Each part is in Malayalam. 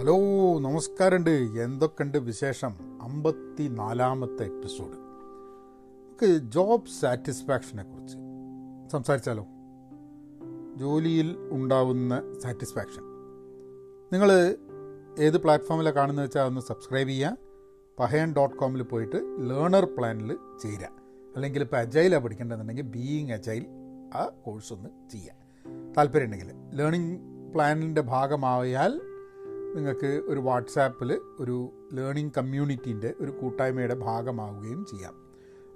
ഹലോ നമസ്കാരമുണ്ട്. എന്തൊക്കെയുണ്ട് വിശേഷം? അമ്പത്തി നാലാമത്തെ എപ്പിസോഡ്. നമുക്ക് ജോബ് സാറ്റിസ്ഫാക്ഷനെ കുറിച്ച് സംസാരിച്ചാലോ? ജോലിയിൽ ഉണ്ടാവുന്ന സാറ്റിസ്ഫാക്ഷൻ. നിങ്ങൾ ഏത് പ്ലാറ്റ്ഫോമിലാണ് കാണുന്നത് വെച്ചാൽ ഒന്ന് സബ്സ്ക്രൈബ് ചെയ്യുക പഹയൻ ഡോട്ട് കോമിൽ പോയിട്ട് ലേണർ പ്ലാനിൽ ചേരുക അല്ലെങ്കിൽ ഇപ്പോൾ അജൈലാണ് പഠിക്കേണ്ടതെന്നുണ്ടെങ്കിൽ ബീയിങ് അജൈൽ ആ കോഴ്സ് ഒന്ന് ചെയ്യുക താല്പര്യമുണ്ടെങ്കിൽ. ലേണിംഗ് പ്ലാനിന്റെ ഭാഗമായാൽ നിങ്ങൾക്ക് ഒരു വാട്സാപ്പിൽ ഒരു ലേണിംഗ് കമ്മ്യൂണിറ്റീന്റെ ഒരു കൂട്ടായ്മയുടെ ഭാഗമാവുകയും ചെയ്യാം.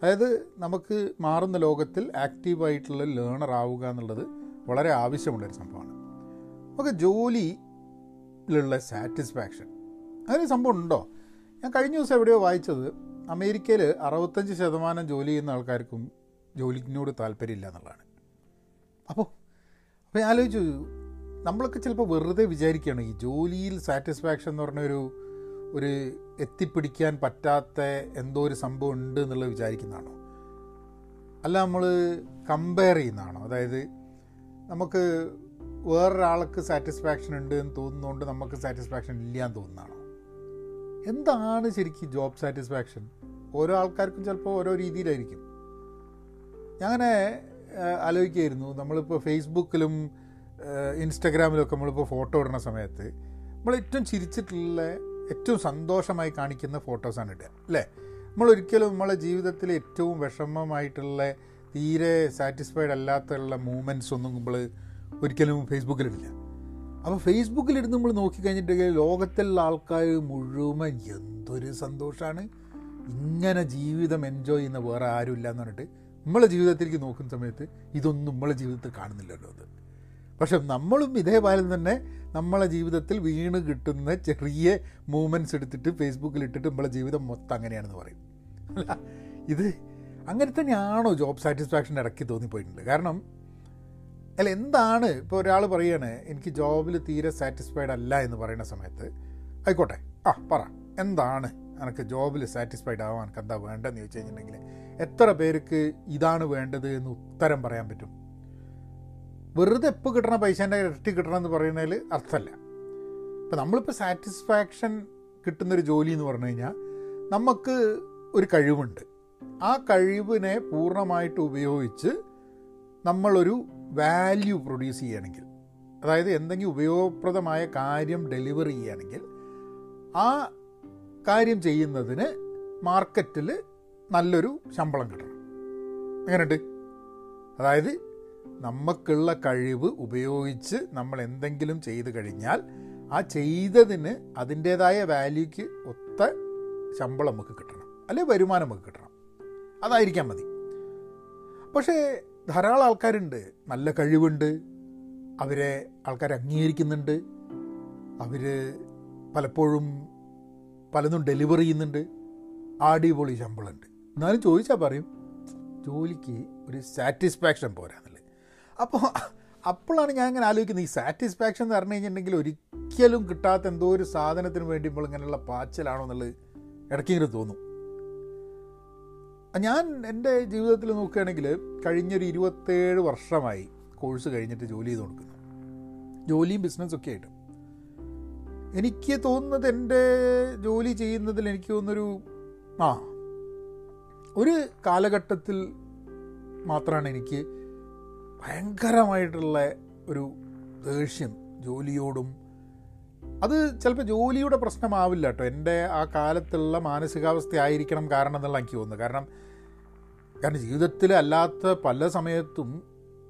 അതായത് നമുക്ക് മാറുന്ന ലോകത്തിൽ ആക്റ്റീവായിട്ടുള്ള ലേണർ ആവുക എന്നുള്ളത് വളരെ ആവശ്യമുള്ളൊരു സംഭവമാണ്. നമുക്ക് ജോലിയിലുള്ള സാറ്റിസ്ഫാക്ഷൻ അങ്ങനെ സംഭവം ഉണ്ടോ? ഞാൻ കഴിഞ്ഞ ദിവസം എവിടെയോ വായിച്ചത് അമേരിക്കയിൽ അറുപത്തഞ്ച് ശതമാനം ജോലി ചെയ്യുന്ന ആൾക്കാർക്കും ജോലിക്കിനോട് താല്പര്യമില്ല എന്നുള്ളതാണ്. അപ്പോൾ അപ്പോൾ ഞാൻ ആലോചിച്ചു നമ്മളൊക്കെ ചിലപ്പോൾ വെറുതെ വിചാരിക്കുകയാണ് ഈ ജോലിയിൽ സാറ്റിസ്ഫാക്ഷൻ എന്ന് പറഞ്ഞൊരു ഒരു എത്തിപ്പിടിക്കാൻ പറ്റാത്ത എന്തോ ഒരു സംഭവം ഉണ്ട് എന്നുള്ളത് വിചാരിക്കുന്നതാണോ? അല്ല നമ്മൾ കമ്പയർ ചെയ്യുന്നതാണോ? അതായത് നമുക്ക് വേറൊരാൾക്ക് സാറ്റിസ്ഫാക്ഷൻ ഉണ്ട് എന്ന് തോന്നുന്നതുകൊണ്ട് നമുക്ക് സാറ്റിസ്ഫാക്ഷൻ ഇല്ല എന്ന് തോന്നുന്നതാണോ? എന്താണ് ശരിക്കും ജോബ് സാറ്റിസ്ഫാക്ഷൻ ഓരോ ആൾക്കാർക്കും ചിലപ്പോൾ ഓരോ രീതിയിലായിരിക്കും. ഞാൻ ആലോചിക്കുകയായിരുന്നു. നമ്മളിപ്പോൾ ഫേസ്ബുക്കിലും ഇൻസ്റ്റഗ്രാമിലൊക്കെ നമ്മളിപ്പോൾ ഫോട്ടോ ഇടുന്ന സമയത്ത് നമ്മൾ ഏറ്റവും ചിരിച്ചിട്ടുള്ള ഏറ്റവും സന്തോഷമായി കാണിക്കുന്ന ഫോട്ടോസാണ് ഇടുക അല്ലേ? നമ്മൾ ഒരിക്കലും നമ്മളെ ജീവിതത്തിൽ ഏറ്റവും വിഷമമായിട്ടുള്ള തീരെ സാറ്റിസ്ഫൈഡ് അല്ലാത്തുള്ള മൂമെന്റ്സ് ഒന്നും നമ്മൾ ഒരിക്കലും ഫേസ്ബുക്കിലിടില്ല. അപ്പോൾ ഫേസ്ബുക്കിലിരുന്ന് നമ്മൾ നോക്കിക്കഴിഞ്ഞിട്ടുണ്ടെങ്കിൽ ലോകത്തിലുള്ള ആൾക്കാർ മുഴുവൻ എന്തൊരു സന്തോഷമാണ് ഇങ്ങനെ ജീവിതം എൻജോയ് ചെയ്യുന്ന വേറെ ആരുമില്ല എന്ന് പറഞ്ഞിട്ട് നമ്മളെ ജീവിതത്തിലേക്ക് നോക്കുന്ന സമയത്ത് ഇതൊന്നും നമ്മളെ ജീവിതത്തിൽ കാണുന്നില്ലല്ലോ അത്. പക്ഷെ നമ്മളും ഇതേപോലെ തന്നെ നമ്മളെ ജീവിതത്തിൽ വീണ് കിട്ടുന്ന ചെറിയ മൂമെന്റ്സ് എടുത്തിട്ട് ഫേസ്ബുക്കിൽ ഇട്ടിട്ട് നമ്മളെ ജീവിതം മൊത്തം അങ്ങനെയാണെന്ന് പറയും. അല്ല ഇത് അങ്ങനെ തന്നെയാണോ ജോബ് സാറ്റിസ്ഫാക്ഷൻ ഇടയ്ക്ക് തോന്നിപ്പോയിട്ടുണ്ട്? കാരണം അല്ല എന്താണ് ഇപ്പോൾ ഒരാൾ പറയുകയാണ് എനിക്ക് ജോബിൽ തീരെ സാറ്റിസ്ഫൈഡ് അല്ല എന്ന് പറയുന്ന സമയത്ത് ആയിക്കോട്ടെ. ആ പറ. എന്താണ് എനിക്ക് ജോബിൽ സാറ്റിസ്ഫൈഡ് ആവാൻ എന്താ വേണ്ടതെന്ന് ചോദിച്ചു കഴിഞ്ഞിട്ടുണ്ടെങ്കിൽ എത്ര പേർക്ക് ഇതാണ് വേണ്ടത് എന്ന് ഉത്തരം പറയാൻ പറ്റും? വെറുതെ എപ്പോൾ കിട്ടണ പൈസേന്റെ ഇരട്ടി കിട്ടണം എന്ന് പറയുന്നതിൽ അർത്ഥമല്ല ഇപ്പം നമ്മളിപ്പോൾ സാറ്റിസ്ഫാക്ഷൻ കിട്ടുന്നൊരു ജോലി എന്ന് പറഞ്ഞു കഴിഞ്ഞാൽ നമുക്ക് ഒരു കഴിവുണ്ട്. ആ കഴിവിനെ പൂർണമായിട്ട് ഉപയോഗിച്ച് നമ്മളൊരു വാല്യൂ പ്രൊഡ്യൂസ് ചെയ്യുകയാണെങ്കിൽ അതായത് എന്തെങ്കിലും ഉപയോഗപ്രദമായ കാര്യം ഡെലിവർ ചെയ്യുകയാണെങ്കിൽ ആ കാര്യം ചെയ്യുന്നതിന് മാർക്കറ്റിൽ നല്ലൊരു ശമ്പളം കിട്ടണം. എങ്ങനെയുണ്ട്? അതായത് നമുക്കുള്ള കഴിവ് ഉപയോഗിച്ച് നമ്മൾ എന്തെങ്കിലും ചെയ്തു കഴിഞ്ഞാൽ ആ ചെയ്തതിന് അതിന്റേതായ വാല്യൂക്ക് ഒത്ത ശമ്പളം നമുക്ക് കിട്ടണം. അല്ലെ വരുമാനം നമുക്ക് കിട്ടണം. അതായിരിക്കാം മതി. പക്ഷേ ധാരാളം ആൾക്കാരുണ്ട്. നല്ല കഴിവുണ്ട്. അവരെ ആൾക്കാർ അംഗീകരിക്കുന്നുണ്ട്. അവർ പലപ്പോഴും പലതും ഡെലിവർ ചെയ്യുന്നുണ്ട്. അടിപൊളി ശമ്പളമുണ്ട്. എന്നാലും ചോദിച്ചാൽ പറയും ജോലിക്ക് ഒരു സാറ്റിസ്ഫാക്ഷൻ പോരാന്നുള്ളത് അപ്പോൾ അപ്പോഴാണ് ഞാൻ ഇങ്ങനെ ആലോചിക്കുന്നത്. ഈ സാറ്റിസ്ഫാക്ഷൻ എന്ന് പറഞ്ഞു കഴിഞ്ഞിട്ടുണ്ടെങ്കിൽ ഒരിക്കലും കിട്ടാത്ത എന്തോ ഒരു സാധനത്തിന് വേണ്ടി ഇപ്പോൾ ഇങ്ങനെയുള്ള പാച്ചലാണോ എന്നുള്ളത് ഇടയ്ക്കിങ്ങനെ തോന്നും. ഞാൻ എന്റെ ജീവിതത്തിൽ നോക്കുകയാണെങ്കിൽ കഴിഞ്ഞൊരു ഇരുപത്തേഴ് വർഷമായി കോഴ്സ് കഴിഞ്ഞിട്ട് ജോലി ചെയ്ത് കൊടുക്കുന്നു ജോലിയും ബിസിനസ്സും ഒക്കെ ആയിട്ട്. എനിക്ക് തോന്നുന്നത് എന്റെ ജോലി ചെയ്യുന്നതിൽ എനിക്ക് തോന്നുന്നൊരു ആ ഒരു കാലഘട്ടത്തിൽ മാത്രമാണ് എനിക്ക് ഭയങ്കരമായിട്ടുള്ള ഒരു ദേഷ്യം ജോലിയോടും അത് ചിലപ്പോൾ ജോലിയുടെ പ്രശ്നമാവില്ല കേട്ടോ. എന്റെ ആ കാലത്തുള്ള മാനസികാവസ്ഥ ആയിരിക്കണം കാരണം എന്നുള്ള എനിക്ക് തോന്നുന്നു. കാരണം കാരണം ജീവിതത്തിൽ അല്ലാത്ത പല സമയത്തും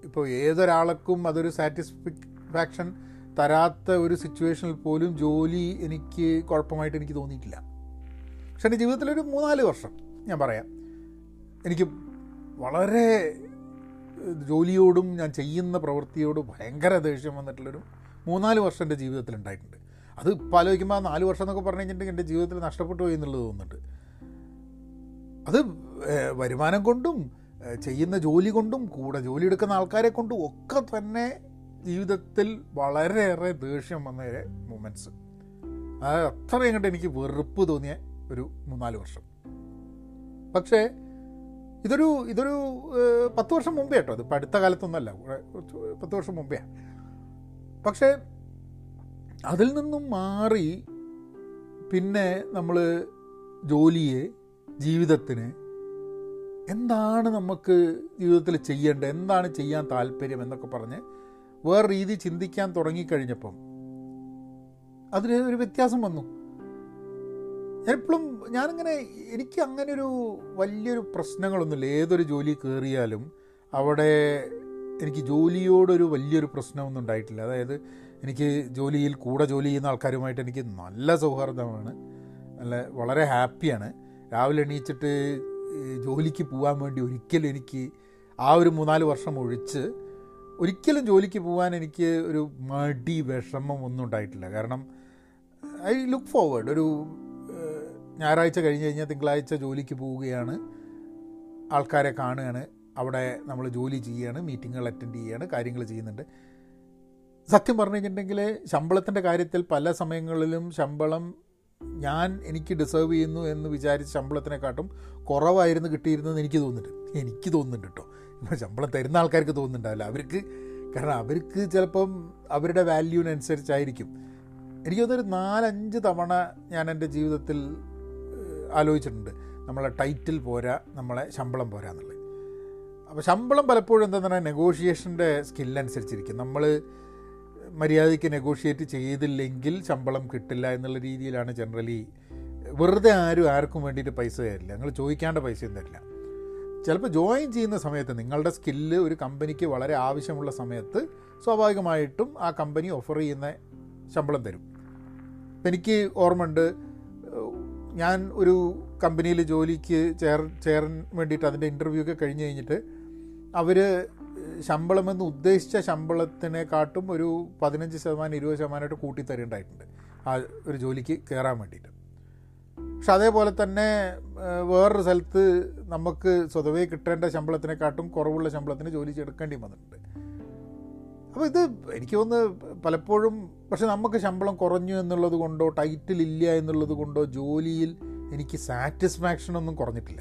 ഇപ്പോൾ ഏതൊരാൾക്കും അതൊരു സാറ്റിസ്ഫാക്ഷൻ തരാത്ത ഒരു സിറ്റുവേഷനിൽ പോലും ജോലി എനിക്ക് കുഴപ്പമായിട്ട് എനിക്ക് തോന്നിയിട്ടില്ല. പക്ഷെ എന്റെ ജീവിതത്തിലൊരു മൂന്നാൽ വർഷം ഞാൻ പറയാം. എനിക്ക് വളരെ ജോലിയോടും ഞാൻ ചെയ്യുന്ന പ്രവൃത്തിയോടും ഭയങ്കര ദേഷ്യം വന്നിട്ടുള്ളൊരു മൂന്നാൽ വർഷം എന്റെ ജീവിതത്തിൽ ഉണ്ടായിട്ടുണ്ട്. അത് ഇപ്പോൾ ആലോചിക്കുമ്പോൾ ആ നാല് വർഷം എന്നൊക്കെ പറഞ്ഞു കഴിഞ്ഞിട്ടുണ്ടെങ്കിൽ എന്റെ ജീവിതത്തിൽ നഷ്ടപ്പെട്ടു പോയി എന്നുള്ളത് തോന്നുന്നുണ്ട്. അത് വരുമാനം കൊണ്ടും ചെയ്യുന്ന ജോലി കൊണ്ടും കൂടെ ജോലി എടുക്കുന്ന ആൾക്കാരെ കൊണ്ടും ഒക്കെ തന്നെ ജീവിതത്തിൽ വളരെയേറെ ദേഷ്യം വന്ന മൊമെന്റ്സ്. അത് അത്രയും കണ്ട് എനിക്ക് വെറുപ്പ് തോന്നിയ ഒരു മൂന്നാൽ വർഷം. പക്ഷേ ഇതൊരു ഇതൊരു പത്ത് വർഷം മുമ്പേ കേട്ടോ. ഇത് അടുത്ത കാലത്തൊന്നുമല്ല പത്ത് വർഷം മുമ്പേ. പക്ഷേ അതിൽ നിന്നും മാറി പിന്നെ നമ്മൾ ജോലിയെ ജീവിതത്തിന് എന്താണ് നമുക്ക് ജീവിതത്തിൽ ചെയ്യേണ്ടത്? എന്താണ് ചെയ്യാൻ താല്പര്യം എന്നൊക്കെ പറഞ്ഞ് വേറെ രീതി ചിന്തിക്കാൻ തുടങ്ങിക്കഴിഞ്ഞപ്പം അതിൽ ഒരു വ്യത്യാസം വന്നു. എപ്പോഴും ഞാനിങ്ങനെ എനിക്ക് അങ്ങനെ ഒരു വലിയൊരു പ്രശ്നങ്ങളൊന്നുമില്ല. ഏതൊരു ജോലി കയറിയാലും അവിടെ എനിക്ക് ജോലിയോടൊരു വലിയൊരു പ്രശ്നമൊന്നും ഉണ്ടായിട്ടില്ല. അതായത് എനിക്ക് ജോലിയിൽ കൂടെ ജോലി ചെയ്യുന്ന ആൾക്കാരുമായിട്ട് എനിക്ക് നല്ല സൗഹാർദ്ദമാണ്. നല്ല വളരെ ഹാപ്പിയാണ്. രാവിലെ എണീച്ചിട്ട് ജോലിക്ക് പോകാൻ വേണ്ടി ഒരിക്കലും എനിക്ക് ആ ഒരു മൂന്നാൽ വർഷം ഒഴിച്ച് ഒരിക്കലും ജോലിക്ക് പോകാൻ എനിക്ക് ഒരു മടി വിഷമം ഒന്നും ഉണ്ടായിട്ടില്ല. കാരണം ഐ ലുക്ക് ഫോർവേഡ്. ഒരു ഞായറാഴ്ച കഴിഞ്ഞ് കഴിഞ്ഞാൽ തിങ്കളാഴ്ച ജോലിക്ക് പോവുകയാണ്. ആൾക്കാരെ കാണുകയാണ്. അവിടെ നമ്മൾ ജോലി ചെയ്യുകയാണ് മീറ്റിങ്ങുകൾ അറ്റൻഡ് ചെയ്യുകയാണ് കാര്യങ്ങൾ ചെയ്യുന്നുണ്ട്. സത്യം പറഞ്ഞു കഴിഞ്ഞിട്ടുണ്ടെങ്കിൽ ശമ്പളത്തിന്റെ കാര്യത്തിൽ പല സമയങ്ങളിലും ശമ്പളം ഞാൻ എനിക്ക് ഡിസേർവ് ചെയ്യുന്നു എന്ന് വിചാരിച്ച ശമ്പളത്തിനെക്കാട്ടും കുറവായിരുന്നു കിട്ടിയിരുന്നതെന്ന് എനിക്ക് തോന്നുന്നുണ്ട്. എനിക്ക് തോന്നുന്നുണ്ട് കേട്ടോ. ഇപ്പം ശമ്പളം തരുന്ന ആൾക്കാർക്ക് തോന്നുന്നുണ്ടാവില്ല. അവർക്ക് കാരണം അവർക്ക് ചിലപ്പം അവരുടെ വാല്യൂവിനനുസരിച്ചായിരിക്കും എനിക്ക് തോന്നുന്നൊരു നാലഞ്ച് തവണ ഞാൻ എന്റെ ജീവിതത്തിൽ ആലോചിച്ചിട്ടുണ്ട്. നമ്മളെ ടൈറ്റിൽ പോരാ നമ്മളെ ശമ്പളം പോരാ എന്നുള്ളത്. അപ്പോൾ ശമ്പളം പലപ്പോഴും എന്താ പറഞ്ഞാൽ നെഗോഷിയേഷന്റെ സ്കില്ലനുസരിച്ചിരിക്കും നമ്മൾ മര്യാദയ്ക്ക് നെഗോഷിയേറ്റ് ചെയ്തില്ലെങ്കിൽ ശമ്പളം കിട്ടില്ല എന്നുള്ള രീതിയിലാണ് ജനറലി വെറുതെ ആരും ആർക്കും വേണ്ടിയിട്ട് പൈസ തരില്ല. നിങ്ങൾ ചോദിക്കാണ്ട പൈസയും തരില്ല. ചിലപ്പോൾ ജോയിൻ ചെയ്യുന്ന സമയത്ത് നിങ്ങളുടെ സ്കില്ല് ഒരു കമ്പനിക്ക് വളരെ ആവശ്യമുള്ള സമയത്ത് സ്വാഭാവികമായിട്ടും ആ കമ്പനി ഓഫർ ചെയ്യുന്ന ശമ്പളം തരും. എനിക്ക് ഓർമ്മയുണ്ട് ഞാൻ ഒരു കമ്പനിയിൽ ജോലിക്ക് ചേർ ചേരാൻ വേണ്ടിയിട്ട് അതിന്റെ ഇന്റർവ്യൂ ഒക്കെ കഴിഞ്ഞ് കഴിഞ്ഞിട്ട് അവർ ശമ്പളമെന്ന് ഉദ്ദേശിച്ച ശമ്പളത്തിനെക്കാട്ടും ഒരു പതിനഞ്ച് ശതമാനം ഇരുപത് ശതമാനമായിട്ട് കൂട്ടി തരേണ്ടതായിട്ടുണ്ട് ആ ഒരു ജോലിക്ക് കയറാൻ വേണ്ടിയിട്ട്. പക്ഷെ അതേപോലെ തന്നെ വേറൊരു സ്ഥലത്ത് നമുക്ക് സ്വതവേ കിട്ടേണ്ട ശമ്പളത്തിനെക്കാട്ടും കുറവുള്ള ശമ്പളത്തിന് ജോലി എടുക്കേണ്ടി വന്നിട്ടുണ്ട്. അപ്പോൾ ഇത് എനിക്ക് തോന്നുന്നു പലപ്പോഴും പക്ഷെ നമുക്ക് ശമ്പളം കുറഞ്ഞു എന്നുള്ളത് കൊണ്ടോ ടൈറ്റിൽ ഇല്ല എന്നുള്ളത് കൊണ്ടോ ജോലിയിൽ എനിക്ക് സാറ്റിസ്ഫാക്ഷൻ ഒന്നും കുറഞ്ഞിട്ടില്ല.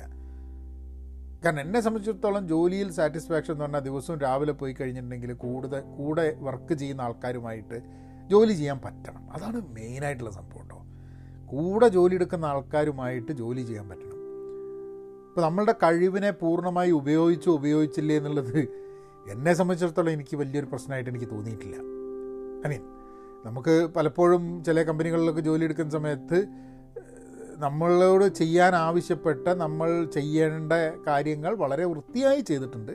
കാരണം എന്നെ സംബന്ധിച്ചിടത്തോളം ജോലിയിൽ സാറ്റിസ്ഫാക്ഷൻ എന്ന് പറഞ്ഞാൽ ദിവസവും രാവിലെ പോയി കഴിഞ്ഞിട്ടുണ്ടെങ്കിൽ കൂടുതൽ കൂടെ വർക്ക് ചെയ്യുന്ന ആൾക്കാരുമായിട്ട് ജോലി ചെയ്യാൻ പറ്റണം. അതാണ് മെയിനായിട്ടുള്ള സംഭവം കേട്ടോ. കൂടെ ജോലി എടുക്കുന്ന ആൾക്കാരുമായിട്ട് ജോലി ചെയ്യാൻ പറ്റണം. ഇപ്പോൾ നമ്മളുടെ കഴിവിനെ പൂർണമായി ഉപയോഗിച്ചോ ഉപയോഗിച്ചില്ലേ എന്നുള്ളത് എന്നെ സംബന്ധിച്ചിടത്തോളം എനിക്ക് വലിയൊരു പ്രശ്നമായിട്ട് എനിക്ക് തോന്നിയിട്ടില്ല. ഐ മീൻ നമുക്ക് പലപ്പോഴും ചില കമ്പനികളിലൊക്കെ ജോലി എടുക്കുന്ന സമയത്ത് നമ്മളോട് ചെയ്യാൻ ആവശ്യപ്പെട്ട നമ്മൾ ചെയ്യേണ്ട കാര്യങ്ങൾ വളരെ വൃത്തിയായി ചെയ്തിട്ടുണ്ട്.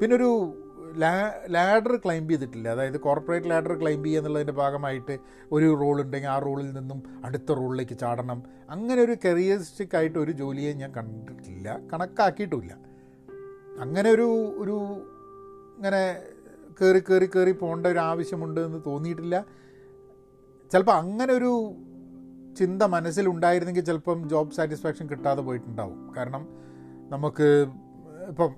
പിന്നൊരു ലാ ലാഡർ ക്ലൈംബ് ചെയ്തിട്ടില്ല. അതായത് കോർപ്പറേറ്റ് ലാഡർ ക്ലൈംബ് ചെയ്യുക എന്നുള്ളതിന്റെ ഭാഗമായിട്ട് ഒരു റോൾ ഉണ്ടെങ്കിൽ ആ റോളിൽ നിന്നും അടുത്ത റോളിലേക്ക് ചാടണം. അങ്ങനെ ഒരു കരിയറിസ്റ്റിക് ആയിട്ട് ഒരു ജോലിയെ ഞാൻ കണ്ടിട്ടില്ല. കണക്കാക്കിയിട്ടുമില്ല അങ്ങനെ ഒരു ഒരു ഇങ്ങനെ കയറി കയറി കയറി പോകേണ്ട ഒരു ആവശ്യമുണ്ട് എന്ന് തോന്നിയിട്ടില്ല. ചിലപ്പോൾ അങ്ങനെ ഒരു ചിന്ത മനസ്സിലുണ്ടായിരുന്നെങ്കിൽ ചിലപ്പം ജോബ് സാറ്റിസ്ഫാക്ഷൻ കിട്ടാതെ പോയിട്ടുണ്ടാവും. കാരണം നമുക്ക് ഇപ്പം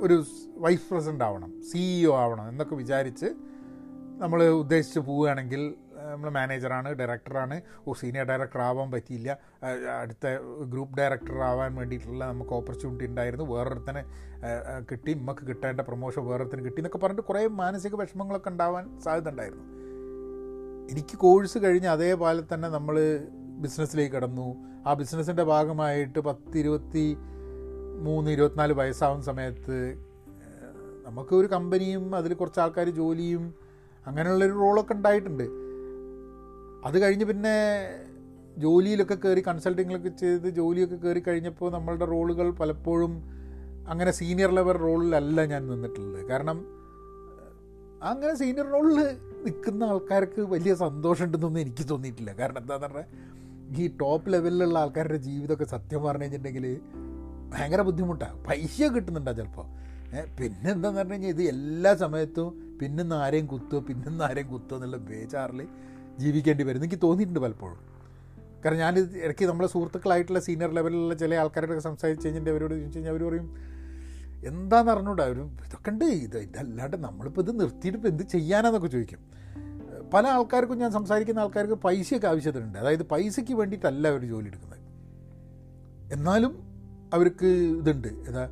ഒരു വൈസ് പ്രസിഡന്റ് ആവണം സിഇഒ ആവണം എന്നൊക്കെ വിചാരിച്ച് നമ്മൾ ഉദ്ദേശിച്ച് പോവുകയാണെങ്കിൽ നമ്മൾ മാനേജറാണ് ഡയറക്ടറാണ്. ഓ സീനിയർ ഡയറക്ടർ ആവാൻ പറ്റിയില്ല. അടുത്ത ഗ്രൂപ്പ് ഡയറക്ടർ ആവാൻ വേണ്ടിയിട്ടുള്ള നമുക്ക് ഓപ്പർച്യൂണിറ്റി ഉണ്ടായിരുന്നു. വേറൊരുത്തനെ കിട്ടി. നമുക്ക് കിട്ടേണ്ട പ്രൊമോഷൻ വേറൊരുത്തന് കിട്ടി എന്നൊക്കെ പറഞ്ഞിട്ട് കുറേ മാനസിക വിഷമങ്ങളൊക്കെ ഉണ്ടാവാൻ സാധ്യത ഉണ്ടായിരുന്നു. എനിക്ക് കോഴ്സ് കഴിഞ്ഞ് അതേപോലെ തന്നെ നമ്മൾ ബിസിനസ്സിലേക്ക് കടന്നു. ആ ബിസിനസ്സിന്റെ ഭാഗമായിട്ട് പത്ത് ഇരുപത്തി മൂന്ന് ഇരുപത്തിനാല് വയസ്സാവുന്ന സമയത്ത് നമുക്ക് ഒരു കമ്പനിയും അതിൽ കുറച്ച് ആൾക്കാർ ജോലിയും അങ്ങനെയുള്ളൊരു റോളൊക്കെ ഉണ്ടായിട്ടുണ്ട്. അത് കഴിഞ്ഞ് പിന്നെ ജോലിയിലൊക്കെ കയറി കൺസൾട്ടിങ്ങിലൊക്കെ ചെയ്ത് ജോലിയൊക്കെ കയറി കഴിഞ്ഞപ്പോൾ നമ്മളുടെ റോളുകൾ പലപ്പോഴും അങ്ങനെ സീനിയർ ലെവൽ റോളിലല്ല ഞാൻ നിന്നിട്ടുള്ളത്. കാരണം അങ്ങനെ സീനിയർ റോളിൽ നിൽക്കുന്ന ആൾക്കാർക്ക് വലിയ സന്തോഷമുണ്ടെന്നൊന്നും എനിക്ക് തോന്നിയിട്ടില്ല. കാരണം എന്താണെന്ന് പറഞ്ഞാൽ ഈ ടോപ്പ് ലെവലിലുള്ള ആൾക്കാരുടെ ജീവിതമൊക്കെ സത്യം പറഞ്ഞു കഴിഞ്ഞിട്ടുണ്ടെങ്കിൽ ഭയങ്കര ബുദ്ധിമുട്ടാണ് പൈസ കിട്ടുന്നുണ്ടാവും ചിലപ്പോൾ പിന്നെ എന്താണെന്ന് പറഞ്ഞു കഴിഞ്ഞാൽ ഇത് എല്ലാ സമയത്തും പിന്നെ ആരെയും കുത്തുക പിന്നെ ആരെയും കുത്തുക എന്നുള്ള ബേജാറിൽ ജീവിക്കേണ്ടി വരും. എനിക്ക് തോന്നിയിട്ടുണ്ട് പലപ്പോഴും. കാരണം ഞാൻ ഇടയ്ക്ക് നമ്മളെ സുഹൃത്തുക്കളായിട്ടുള്ള സീനിയർ ലെവലിലുള്ള ചില ആൾക്കാരോടൊക്കെ സംസാരിച്ച് കഴിഞ്ഞിട്ട് അവരോട് ചോദിച്ചു കഴിഞ്ഞാൽ അവർ പറയും എന്താണെന്ന് അറിഞ്ഞൂടാ? ഒരു ഇതൊക്കെ ഉണ്ട്. ഇത് ഇതല്ലാണ്ട് നമ്മളിപ്പോൾ ഇത് നിർത്തിയിട്ട് ഇപ്പോൾ എന്ത് ചെയ്യാനാന്നൊക്കെ ചോദിക്കും. പല ആൾക്കാർക്കും ഞാൻ സംസാരിക്കുന്ന ആൾക്കാർക്ക് പൈസയൊക്കെ ആവശ്യത്തിനുണ്ട്. അതായത് പൈസയ്ക്ക് വേണ്ടിയിട്ടല്ല അവർ ജോലി എടുക്കുന്നത്. എന്നാലും അവർക്ക് ഇതുണ്ട്. ഏതാ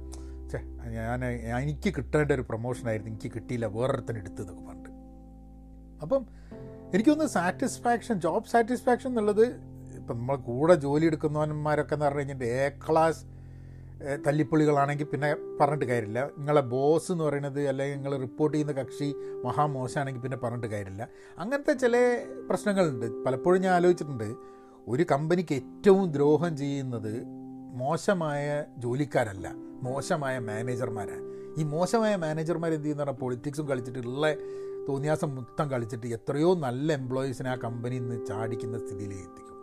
ചേ ഞാൻ എനിക്ക് കിട്ടേണ്ട ഒരു പ്രൊമോഷനായിരുന്നു എനിക്ക് കിട്ടിയില്ല വേറൊരുത്തനെടുത്ത് എടുത്തതൊക്കെ പറഞ്ഞിട്ട്. അപ്പം എനിക്കൊന്ന് സാറ്റിസ്ഫാക്ഷൻ ജോബ് സാറ്റിസ്ഫാക്ഷൻ എന്നുള്ളത് ഇപ്പം നമ്മൾ കൂടെ ജോലി എടുക്കുന്നവന്മാരൊക്കെ എന്ന് പറഞ്ഞു കഴിഞ്ഞിട്ട് എ ക്ലാസ് തല്ലിപ്പുള്ളികളാണെങ്കിൽ പിന്നെ പറഞ്ഞിട്ട് കാര്യമില്ല. നിങ്ങളെ ബോസ് എന്ന് പറയുന്നത് അല്ലെങ്കിൽ നിങ്ങൾ റിപ്പോർട്ട് ചെയ്യുന്ന കക്ഷി മഹാമോശമാണെങ്കിൽ പിന്നെ പറഞ്ഞിട്ട് കാര്യമില്ല. അങ്ങനത്തെ ചില പ്രശ്നങ്ങളുണ്ട്. പലപ്പോഴും ഞാൻ ആലോചിച്ചിട്ടുണ്ട് ഒരു കമ്പനിക്ക് ഏറ്റവും ദ്രോഹം ചെയ്യുന്നത് മോശമായ ജോലിക്കാരല്ല മോശമായ മാനേജർമാരാണ് ഈ മോശമായ മാനേജർമാർ എന്ത് ചെയ്യുന്ന? പറഞ്ഞാൽ പൊളിറ്റിക്സും കളിച്ചിട്ട് ഉള്ള തോന്നിയാസം മൊത്തം കളിച്ചിട്ട് എത്രയോ നല്ല എംപ്ലോയീസിനെ ആ കമ്പനിയിൽ നിന്ന് ചാടിക്കുന്ന സ്ഥിതിയിലേക്ക് എത്തിക്കും.